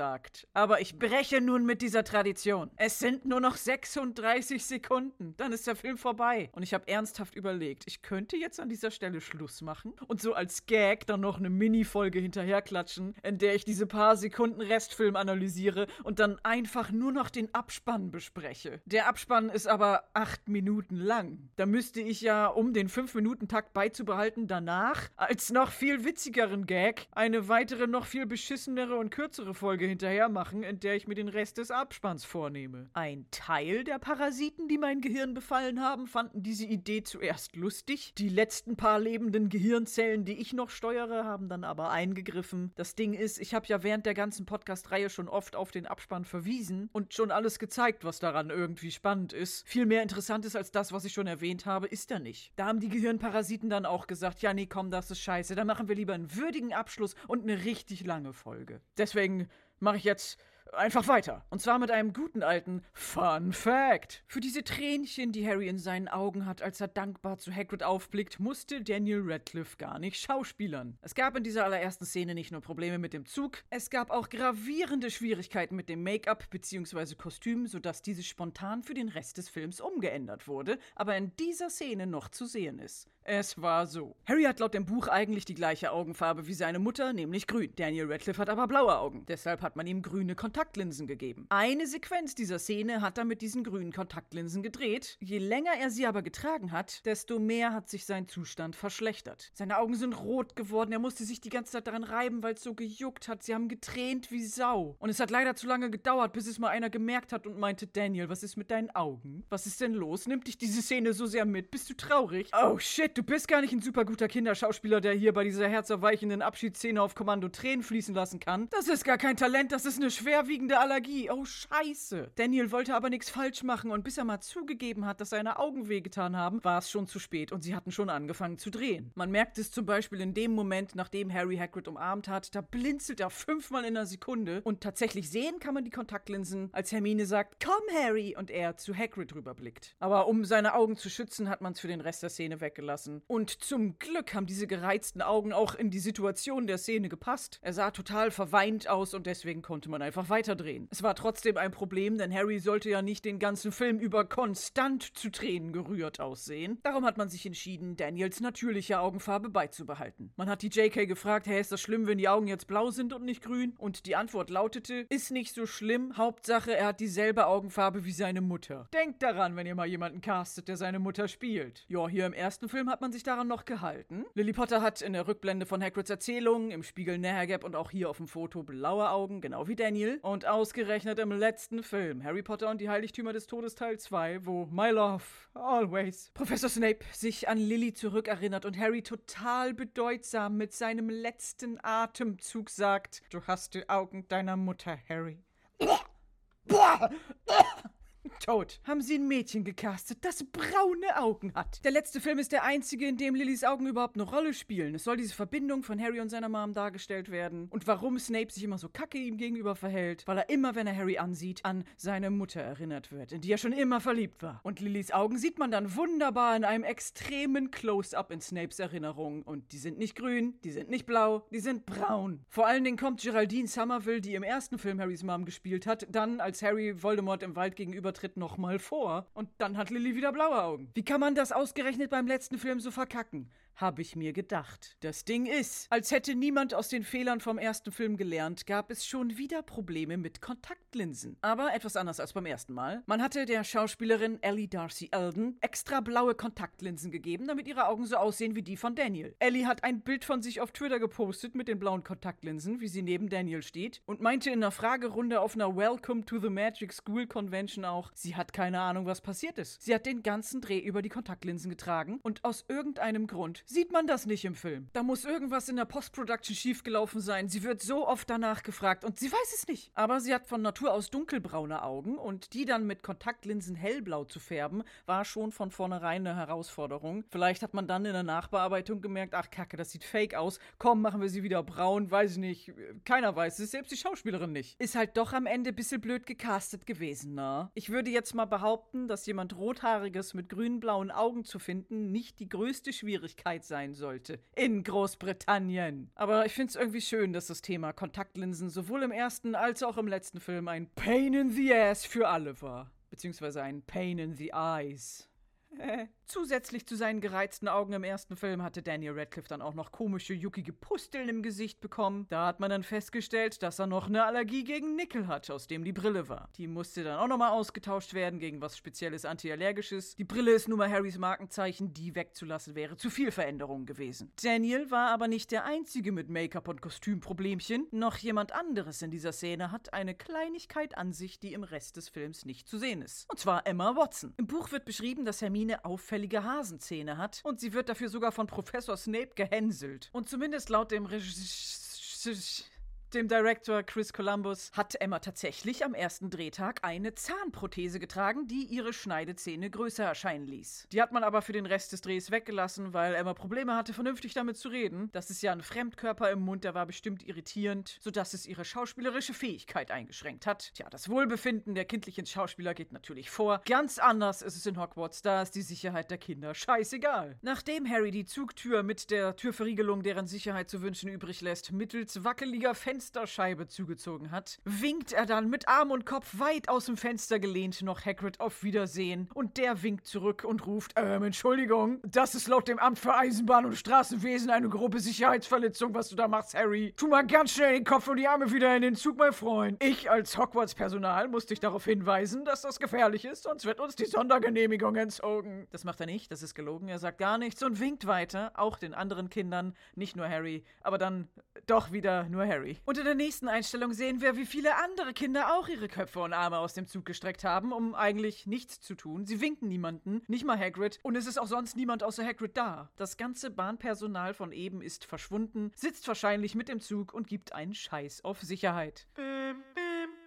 Aber ich breche nun mit dieser Tradition. Es sind nur noch 36 Sekunden. Dann ist der Film vorbei. Und ich habe ernsthaft überlegt, ich könnte jetzt an dieser Stelle Schluss machen und so als Gag dann noch eine Mini-Folge hinterherklatschen, in der ich diese paar Sekunden Restfilm analysiere und dann einfach nur noch den Abspann bespreche. Der Abspann ist aber acht Minuten lang. Da müsste ich ja, um den 5-Minuten-Takt beizubehalten, danach als noch viel witzigeren Gag eine weitere, noch viel beschissenere und kürzere Folge hinterher machen, in der ich mir den Rest des Abspanns vornehme. Ein Teil der Parasiten, die mein Gehirn befallen haben, fanden diese Idee zuerst lustig. Die letzten paar lebenden Gehirnzellen, die ich noch steuere, haben dann aber eingegriffen. Das Ding ist, ich habe ja während der ganzen Podcast-Reihe schon oft auf den Abspann verwiesen und schon alles gezeigt, was daran irgendwie spannend ist. Viel mehr interessant ist als das, was ich schon erwähnt habe, ist er nicht. Da haben die Gehirnparasiten dann auch gesagt, ja nee, komm, das ist scheiße. Dann machen wir lieber einen würdigen Abschluss und eine richtig lange Folge. Deswegen mache ich jetzt einfach weiter. Und zwar mit einem guten alten Fun Fact. Für diese Tränchen, die Harry in seinen Augen hat, als er dankbar zu Hagrid aufblickt, musste Daniel Radcliffe gar nicht schauspielern. Es gab in dieser allerersten Szene nicht nur Probleme mit dem Zug, es gab auch gravierende Schwierigkeiten mit dem Make-up bzw. Kostüm, sodass dieses spontan für den Rest des Films umgeändert wurde, aber in dieser Szene noch zu sehen ist. Es war so. Harry hat laut dem Buch eigentlich die gleiche Augenfarbe wie seine Mutter, nämlich grün. Daniel Radcliffe hat aber blaue Augen. Deshalb hat man ihm grüne Kontaktlinsen gegeben. Eine Sequenz dieser Szene hat er mit diesen grünen Kontaktlinsen gedreht. Je länger er sie aber getragen hat, desto mehr hat sich sein Zustand verschlechtert. Seine Augen sind rot geworden, er musste sich die ganze Zeit daran reiben, weil es so gejuckt hat. Sie haben getränt wie Sau. Und es hat leider zu lange gedauert, bis es mal einer gemerkt hat und meinte, Daniel, was ist mit deinen Augen? Was ist denn los? Nimmt dich diese Szene so sehr mit? Bist du traurig? Oh shit, du bist gar nicht ein super guter Kinderschauspieler, der hier bei dieser herzerweichenden Abschiedsszene auf Kommando Tränen fließen lassen kann. Das ist gar kein Talent, das ist eine schwerwiegende Allergie. Oh, scheiße. Daniel wollte aber nichts falsch machen und bis er mal zugegeben hat, dass seine Augen wehgetan haben, war es schon zu spät und sie hatten schon angefangen zu drehen. Man merkt es zum Beispiel in dem Moment, nachdem Harry Hagrid umarmt hat, da blinzelt er fünfmal in einer Sekunde und tatsächlich sehen kann man die Kontaktlinsen, als Hermine sagt, komm Harry, und er zu Hagrid rüberblickt. Aber um seine Augen zu schützen, hat man es für den Rest der Szene weggelassen. Und zum Glück haben diese gereizten Augen auch in die Situation der Szene gepasst. Er sah total verweint aus und deswegen konnte man einfach weiterdrehen. Es war trotzdem ein Problem, denn Harry sollte ja nicht den ganzen Film über konstant zu Tränen gerührt aussehen. Darum hat man sich entschieden, Daniels natürliche Augenfarbe beizubehalten. Man hat die JK gefragt, hey, ist das schlimm, wenn die Augen jetzt blau sind und nicht grün? Und die Antwort lautete, ist nicht so schlimm, Hauptsache er hat dieselbe Augenfarbe wie seine Mutter. Denkt daran, wenn ihr mal jemanden castet, der seine Mutter spielt. Ja, hier im ersten Film hat man sich daran noch gehalten. Lily Potter hat in der Rückblende von Hagrids Erzählung, im Spiegel Gap und auch hier auf dem Foto blaue Augen, genau wie Daniel. Und ausgerechnet im letzten Film, Harry Potter und die Heiligtümer des Todes Teil 2, wo My Love Always Professor Snape sich an Lily zurückerinnert und Harry total bedeutsam mit seinem letzten Atemzug sagt, du hast die Augen deiner Mutter, Harry. Tot. Haben sie ein Mädchen gecastet, das braune Augen hat. Der letzte Film ist der einzige, in dem Lillys Augen überhaupt eine Rolle spielen. Es soll diese Verbindung von Harry und seiner Mom dargestellt werden. Und warum Snape sich immer so kacke ihm gegenüber verhält, weil er immer, wenn er Harry ansieht, an seine Mutter erinnert wird, in die er schon immer verliebt war. Und Lillys Augen sieht man dann wunderbar in einem extremen Close-up in Snapes Erinnerung. Und die sind nicht grün, die sind nicht blau, die sind braun. Vor allen Dingen kommt Geraldine Somerville, die im ersten Film Harrys Mom gespielt hat, dann als Harry Voldemort im Wald gegenübertritt tritt nochmal vor und dann hat Lilly wieder blaue Augen. Wie kann man das ausgerechnet beim letzten Film so verkacken? Habe ich mir gedacht. Das Ding ist, als hätte niemand aus den Fehlern vom ersten Film gelernt, gab es schon wieder Probleme mit Kontaktlinsen. Aber etwas anders als beim ersten Mal. Man hatte der Schauspielerin Ellie Darcy Eldon extra blaue Kontaktlinsen gegeben, damit ihre Augen so aussehen wie die von Daniel. Ellie hat ein Bild von sich auf Twitter gepostet mit den blauen Kontaktlinsen, wie sie neben Daniel steht, und meinte in einer Fragerunde auf einer Welcome to the Magic School Convention auch, sie hat keine Ahnung, was passiert ist. Sie hat den ganzen Dreh über die Kontaktlinsen getragen und aus irgendeinem Grund sieht man das nicht im Film. Da muss irgendwas in der Post-Production schiefgelaufen sein. Sie wird so oft danach gefragt und sie weiß es nicht. Aber sie hat von Natur aus dunkelbraune Augen und die dann mit Kontaktlinsen hellblau zu färben, war schon von vornherein eine Herausforderung. Vielleicht hat man dann in der Nachbearbeitung gemerkt, ach kacke, das sieht fake aus. Komm, machen wir sie wieder braun, weiß ich nicht. Keiner weiß es, selbst die Schauspielerin nicht. Ist halt doch am Ende ein bisschen blöd gecastet gewesen, ne? Ich würde jetzt mal behaupten, dass jemand Rothaariges mit grün-blauen Augen zu finden nicht die größte Schwierigkeit Wahrheit sein sollte. In Großbritannien. Aber ich finde es irgendwie schön, dass das Thema Kontaktlinsen sowohl im ersten als auch im letzten Film ein Pain in the Ass für alle war. Beziehungsweise ein Pain in the Eyes. Zusätzlich zu seinen gereizten Augen im ersten Film hatte Daniel Radcliffe dann auch noch komische, juckige Pusteln im Gesicht bekommen. Da hat man dann festgestellt, dass er noch eine Allergie gegen Nickel hat, aus dem die Brille war. Die musste dann auch nochmal ausgetauscht werden gegen was Spezielles Antiallergisches. Die Brille ist nun mal Harrys Markenzeichen, die wegzulassen wäre zu viel Veränderung gewesen. Daniel war aber nicht der Einzige mit Make-up und Kostümproblemchen. Noch jemand anderes in dieser Szene hat eine Kleinigkeit an sich, die im Rest des Films nicht zu sehen ist. Und zwar Emma Watson. Im Buch wird beschrieben, dass Hermine auffällig auffällige Hasenzähne hat und sie wird dafür sogar von Professor Snape gehänselt. Und zumindest laut dem Regisseur dem Director Chris Columbus hat Emma tatsächlich am ersten Drehtag eine Zahnprothese getragen, die ihre Schneidezähne größer erscheinen ließ. Die hat man aber für den Rest des Drehs weggelassen, weil Emma Probleme hatte, vernünftig damit zu reden. Das ist ja ein Fremdkörper im Mund, der war bestimmt irritierend, sodass es ihre schauspielerische Fähigkeit eingeschränkt hat. Tja, das Wohlbefinden der kindlichen Schauspieler geht natürlich vor. Ganz anders ist es in Hogwarts, da ist die Sicherheit der Kinder scheißegal. Nachdem Harry die Zugtür mit der Türverriegelung, deren Sicherheit zu wünschen übrig lässt, mittels wackeliger Fenster Fensterscheibe zugezogen hat, winkt er dann mit Arm und Kopf weit aus dem Fenster gelehnt noch Hagrid auf Wiedersehen und der winkt zurück und ruft, ähm, Entschuldigung, das ist laut dem Amt für Eisenbahn und Straßenwesen eine grobe Sicherheitsverletzung, was du da machst, Harry. Tu mal ganz schnell den Kopf und die Arme wieder in den Zug, mein Freund. Ich als Hogwarts-Personal muss dich darauf hinweisen, dass das gefährlich ist, sonst wird uns die Sondergenehmigung entzogen. Das macht er nicht, das ist gelogen, er sagt gar nichts und winkt weiter, auch den anderen Kindern, nicht nur Harry, aber dann doch wieder nur Harry. Und in der nächsten Einstellung sehen wir, wie viele andere Kinder auch ihre Köpfe und Arme aus dem Zug gestreckt haben, um eigentlich nichts zu tun. Sie winken niemanden, nicht mal Hagrid, und es ist auch sonst niemand außer Hagrid da. Das ganze Bahnpersonal von eben ist verschwunden, sitzt wahrscheinlich mit im Zug und gibt einen Scheiß auf Sicherheit. Bim, bim.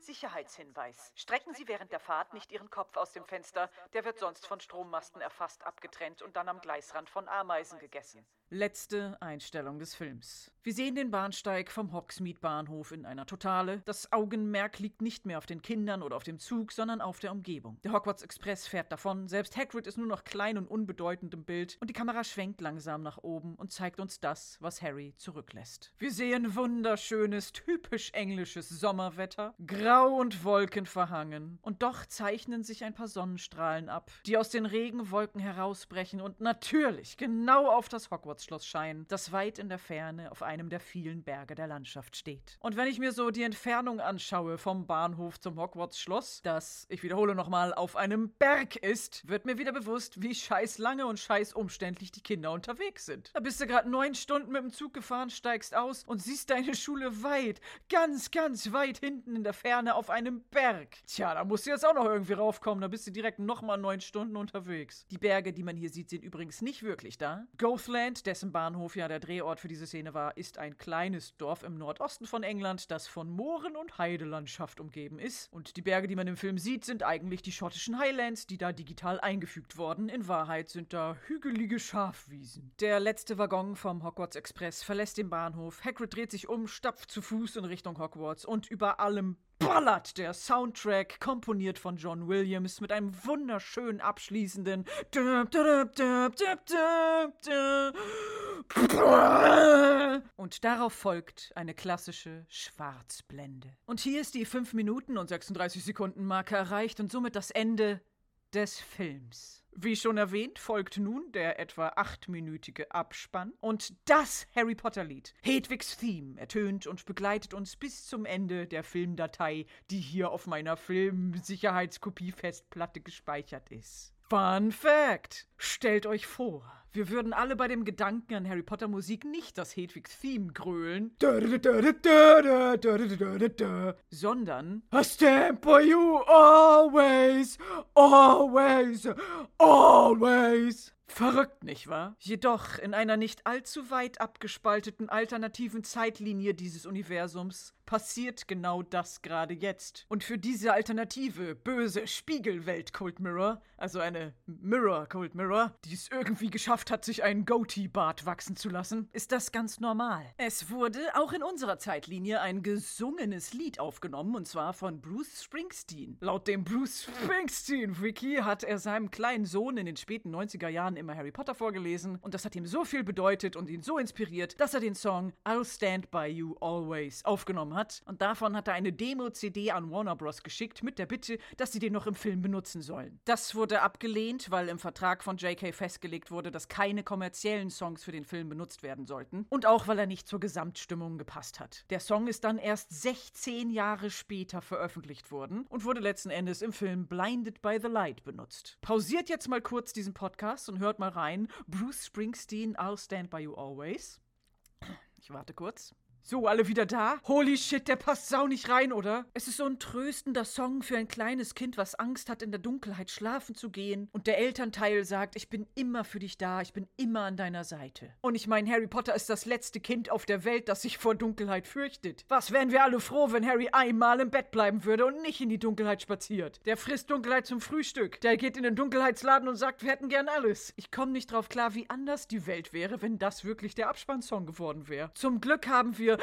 Sicherheitshinweis. Strecken Sie während der Fahrt nicht Ihren Kopf aus dem Fenster, der wird sonst von Strommasten erfasst, abgetrennt und dann am Gleisrand von Ameisen gegessen. Letzte Einstellung des Films. Wir sehen den Bahnsteig vom Hogsmeade-Bahnhof in einer Totale. Das Augenmerk liegt nicht mehr auf den Kindern oder auf dem Zug, sondern auf der Umgebung. Der Hogwarts Express fährt davon, selbst Hagrid ist nur noch klein und unbedeutend im Bild und die Kamera schwenkt langsam nach oben und zeigt uns das, was Harry zurücklässt. Wir sehen wunderschönes, typisch englisches Sommerwetter, grau und wolkenverhangen. Und doch zeichnen sich ein paar Sonnenstrahlen ab, die aus den Regenwolken herausbrechen und natürlich genau auf das Hogwarts-Schloss scheinen, das weit in der Ferne auf einem der vielen Berge der Landschaft steht. Und wenn ich mir so die Entfernung anschaue vom Bahnhof zum Hogwarts-Schloss, das, ich wiederhole nochmal, auf einem Berg ist, wird mir wieder bewusst, wie scheiß lange und scheiß umständlich die Kinder unterwegs sind. Da bist du gerade neun Stunden mit dem Zug gefahren, steigst aus und siehst deine Schule weit, ganz, ganz weit hinten in der Ferne auf einem Berg. Tja, da musst du jetzt auch noch irgendwie raufkommen, da bist du direkt nochmal neun Stunden unterwegs. Die Berge, die man hier sieht, sind übrigens nicht wirklich da. Gothland, dessen Bahnhof ja der Drehort für diese Szene war, ist ein kleines Dorf im Nordosten von England, das von Mooren und Heidelandschaft umgeben ist. Und die Berge, die man im Film sieht, sind eigentlich die schottischen Highlands, die da digital eingefügt wurden. In Wahrheit sind da hügelige Schafwiesen. Der letzte Waggon vom Hogwarts Express verlässt den Bahnhof. Hagrid dreht sich um, stapft zu Fuß in Richtung Hogwarts und über allem ballert der Soundtrack, komponiert von John Williams, mit einem wunderschön abschließenden und darauf folgt eine klassische Schwarzblende. Und hier ist die 5 Minuten und 36 Sekunden Marke erreicht und somit das Ende des Films. Wie schon erwähnt, folgt nun der etwa achtminütige Abspann und das Harry Potter Lied, Hedwigs Theme, ertönt und begleitet uns bis zum Ende der Filmdatei, die hier auf meiner Filmsicherheitskopie-Festplatte gespeichert ist. Fun Fact! Stellt euch vor, wir würden alle bei dem Gedanken an Harry Potter Musik nicht das Hedwigs Theme grölen, sondern A stamp for you always, always, always. Verrückt, nicht wahr? Jedoch in einer nicht allzu weit abgespalteten alternativen Zeitlinie dieses Universums passiert genau das gerade jetzt. Und für diese alternative, böse Spiegelwelt Cold Mirror, also eine Mirror Cold Mirror, die es irgendwie geschafft hat, sich einen Goatee-Bart wachsen zu lassen, ist das ganz normal. Es wurde auch in unserer Zeitlinie ein gesungenes Lied aufgenommen, und zwar von Bruce Springsteen. Laut dem Bruce Springsteen-Wiki hat er seinem kleinen Sohn in den späten 90er Jahren immer Harry Potter vorgelesen, und das hat ihm so viel bedeutet und ihn so inspiriert, dass er den Song I'll Stand By You Always aufgenommen hat. Und davon hat er eine Demo-CD an Warner Bros. geschickt mit der Bitte, dass sie den noch im Film benutzen sollen. Das wurde abgelehnt, weil im Vertrag von JK festgelegt wurde, dass keine kommerziellen Songs für den Film benutzt werden sollten. Und auch, weil er nicht zur Gesamtstimmung gepasst hat. Der Song ist dann erst 16 Jahre später veröffentlicht worden und wurde letzten Endes im Film Blinded by the Light benutzt. Pausiert jetzt mal kurz diesen Podcast und hört mal rein. Bruce Springsteen, I'll Stand By You Always. Ich warte kurz. So, alle wieder da? Holy shit, der passt sau nicht rein, oder? Es ist so ein tröstender Song für ein kleines Kind, was Angst hat, in der Dunkelheit schlafen zu gehen. Und der Elternteil sagt, ich bin immer für dich da, ich bin immer an deiner Seite. Und ich meine, Harry Potter ist das letzte Kind auf der Welt, das sich vor Dunkelheit fürchtet. Was wären wir alle froh, wenn Harry einmal im Bett bleiben würde und nicht in die Dunkelheit spaziert? Der frisst Dunkelheit zum Frühstück. Der geht in den Dunkelheitsladen und sagt, wir hätten gern alles. Ich komme nicht drauf klar, wie anders die Welt wäre, wenn das wirklich der Abspannsong geworden wäre. Zum Glück haben wir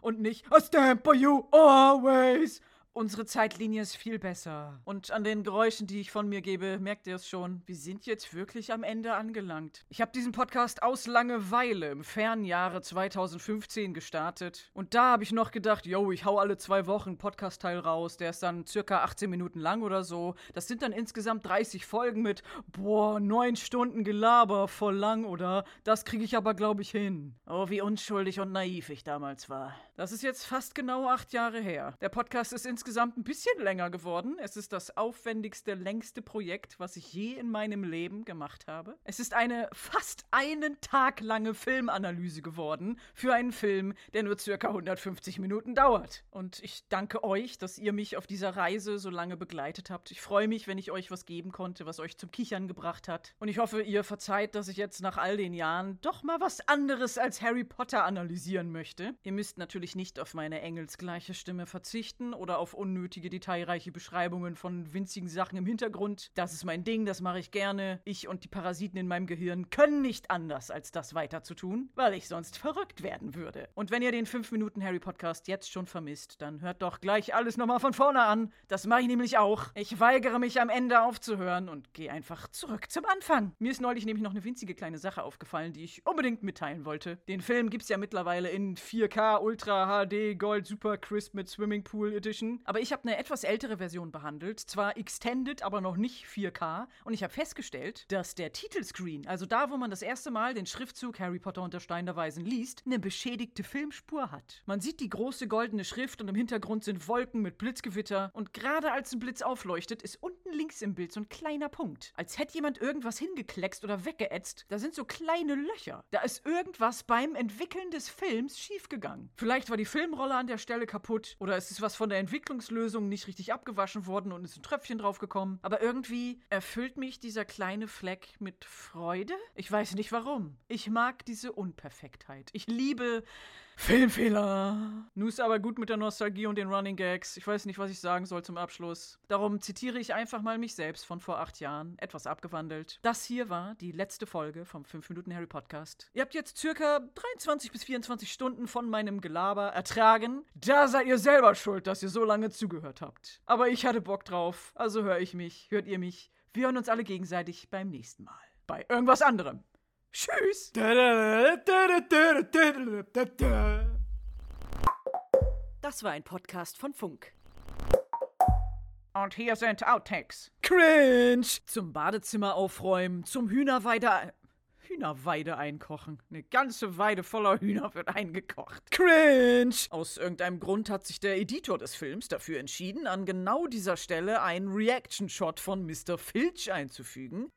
und nicht A stamp for you always. Unsere Zeitlinie ist viel besser. Und an den Geräuschen, die ich von mir gebe, merkt ihr es schon. Wir sind jetzt wirklich am Ende angelangt. Ich habe diesen Podcast aus Langeweile im fernen Jahre 2015 gestartet. Und da habe ich noch gedacht, yo, ich hau alle zwei Wochen einen Podcast-Teil raus. Der ist dann circa 18 Minuten lang oder so. Das sind dann insgesamt 30 Folgen mit, boah, neun Stunden Gelaber, voll lang, oder? Das kriege ich aber, glaube ich, hin. Oh, wie unschuldig und naiv ich damals war. Das ist jetzt fast genau acht Jahre her. Der Podcast ist insgesamt insgesamt ein bisschen länger geworden. Es ist das aufwendigste, längste Projekt, was ich je in meinem Leben gemacht habe. Es ist eine fast einen Tag lange Filmanalyse geworden für einen Film, der nur circa 150 Minuten dauert. Und ich danke euch, dass ihr mich auf dieser Reise so lange begleitet habt. Ich freue mich, wenn ich euch was geben konnte, was euch zum Kichern gebracht hat. Und ich hoffe, ihr verzeiht, dass ich jetzt nach all den Jahren doch mal was anderes als Harry Potter analysieren möchte. Ihr müsst natürlich nicht auf meine engelsgleiche Stimme verzichten oder auf unnötige, detailreiche Beschreibungen von winzigen Sachen im Hintergrund. Das ist mein Ding, das mache ich gerne. Ich und die Parasiten in meinem Gehirn können nicht anders, als das weiter zu tun, weil ich sonst verrückt werden würde. Und wenn ihr den 5 Minuten Harry Podcast jetzt schon vermisst, dann hört doch gleich alles nochmal von vorne an. Das mache ich nämlich auch. Ich weigere mich am Ende aufzuhören und gehe einfach zurück zum Anfang. Mir ist neulich nämlich noch eine winzige kleine Sache aufgefallen, die ich unbedingt mitteilen wollte. Den Film gibt es ja mittlerweile in 4K, Ultra HD, Gold, Super Crisp mit Swimmingpool Edition. Aber ich habe eine etwas ältere Version behandelt, zwar extended, aber noch nicht 4K. Und ich habe festgestellt, dass der Titelscreen, also da, wo man das erste Mal den Schriftzug Harry Potter und der Stein der Weisen liest, eine beschädigte Filmspur hat. Man sieht die große goldene Schrift und im Hintergrund sind Wolken mit Blitzgewitter. Und gerade als ein Blitz aufleuchtet, ist unten links im Bild so ein kleiner Punkt. Als hätte jemand irgendwas hingekleckst oder weggeätzt. Da sind so kleine Löcher. Da ist irgendwas beim Entwickeln des Films schiefgegangen. Vielleicht war die Filmrolle an der Stelle kaputt oder es ist was von der Entwicklungslösung nicht richtig abgewaschen worden und ist ein Tröpfchen draufgekommen. Aber irgendwie erfüllt mich dieser kleine Fleck mit Freude. Ich weiß nicht warum. Ich mag diese Unperfektheit. Ich liebe Filmfehler. Nu ist aber gut mit der Nostalgie und den Running Gags. Ich weiß nicht, was ich sagen soll zum Abschluss. Darum zitiere ich einfach mal mich selbst von vor acht Jahren, etwas abgewandelt. Das hier war die letzte Folge vom 5 Minuten Harry Podcast. Ihr habt jetzt circa 23 bis 24 Stunden von meinem Gelaber ertragen. Da seid ihr selber schuld, dass ihr so lange zugehört habt. Aber ich hatte Bock drauf, also höre ich mich, hört ihr mich. Wir hören uns alle gegenseitig beim nächsten Mal. Bei irgendwas anderem. Tschüss. Das war ein Podcast von Funk. Und hier sind Outtakes. Cringe! Zum Badezimmer aufräumen, zum Hühnerweide. Hühnerweide einkochen. Eine ganze Weide voller Hühner wird eingekocht. Cringe! Aus irgendeinem Grund hat sich der Editor des Films dafür entschieden, an genau dieser Stelle einen Reaction-Shot von Mr. Filch einzufügen.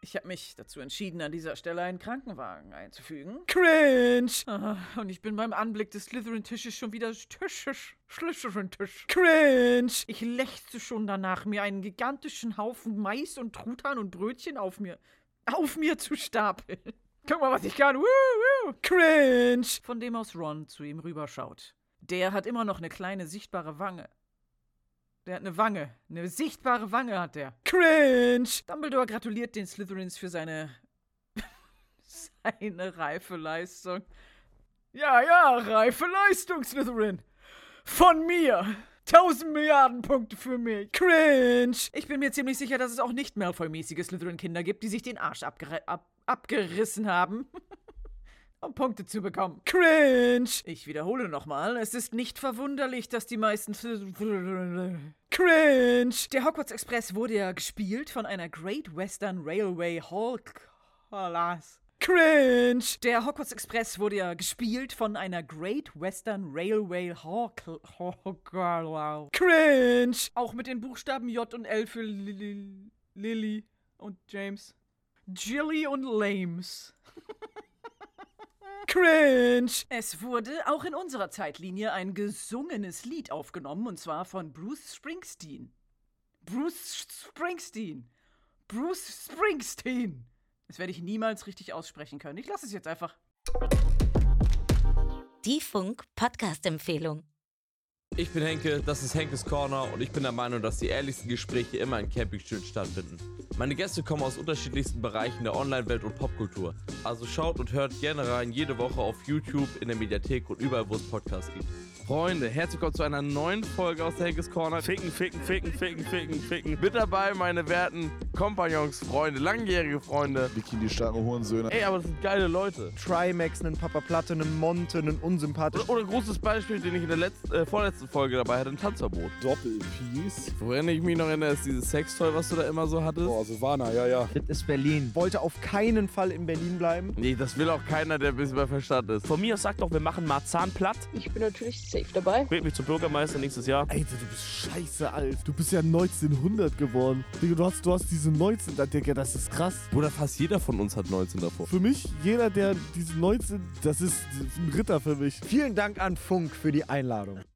Ich habe mich dazu entschieden, an dieser Stelle einen Krankenwagen einzufügen. Cringe! Ah, und ich bin beim Anblick des Slytherin-Tisches schon wieder Tisches. Slytherin-Tisch. Cringe! Ich lechze schon danach, mir einen gigantischen Haufen Mais und Truthahn und Brötchen auf mir, auf mir zu stapeln. Guck mal, was ich kann. Woo, woo. Cringe! Von dem aus Ron zu ihm rüberschaut. Der hat immer noch eine kleine sichtbare Wange. Der hat eine Wange. Eine sichtbare Wange hat der. Cringe! Dumbledore gratuliert den Slytherins für seine. seine reife Leistung. Ja, ja, reife Leistung, Slytherin. Von mir. 1000 Milliarden Punkte für mich. Cringe! Ich bin mir ziemlich sicher, dass es auch nicht Malfoy-mäßige Slytherin-Kinder gibt, die sich den Arsch abger ab abgerissen haben. um Punkte zu bekommen. Cringe! Ich wiederhole nochmal, es ist nicht verwunderlich, dass die meisten. Cringe! Der Hogwarts Express wurde ja gespielt von einer Great Western Railway Hall Class. Cringe! Der Hogwarts Express wurde ja gespielt von einer Great Western Railway Hall Cringe! Auch mit den Buchstaben J und L für Lily und James. Jilly und Lames. Cringe! Es wurde auch in unserer Zeitlinie ein gesungenes Lied aufgenommen und zwar von Bruce Springsteen. Bruce Springsteen. Bruce Springsteen. Das werde ich niemals richtig aussprechen können. Ich lasse es jetzt einfach. Die Funk-Podcast-Empfehlung. Ich bin Henke, das ist Henkes Corner und ich bin der Meinung, dass die ehrlichsten Gespräche immer in Campingstühlen stattfinden. Meine Gäste kommen aus unterschiedlichsten Bereichen der Online-Welt und Popkultur. Also schaut und hört gerne rein jede Woche auf YouTube, in der Mediathek und überall, wo es Podcasts gibt. Freunde, herzlich willkommen zu einer neuen Folge aus der Henkes Corner. Ficken, ficken, ficken, ficken, ficken, ficken. Mit dabei meine werten Kompagnons, Freunde, langjährige Freunde. Bikini starken Hurensöhne. Ey, aber das sind geile Leute. Trimax, einen Papa Platte, einen Monte, einen unsympathischen. Oder, oder großes Beispiel, den ich in der letzten, äh, vorletzten Folge dabei hatte, ein Tanzverbot. Doppel-Peace. Woran ich mich noch erinnere, ist dieses Sextoy, was du da immer so hattest. Boah, Silvana, ja, ja. Das ist Berlin. Wollte auf keinen Fall in Berlin bleiben. Nee, das will auch keiner, der ein bisschen bei Verstand ist. Von mir aus sagt doch, wir machen Marzahn platt. Ich bin natürlich safe dabei. Wählt mich zum Bürgermeister nächstes Jahr. Alter, du bist scheiße alt. Du bist ja 1900 geworden. Digga, du hast, du hast diese 19, da, Digga, das ist krass. Bruder, fast jeder von uns hat 19 davor. Für mich, jeder, der diese 19, das ist ein Ritter für mich. Vielen Dank an Funk für die Einladung.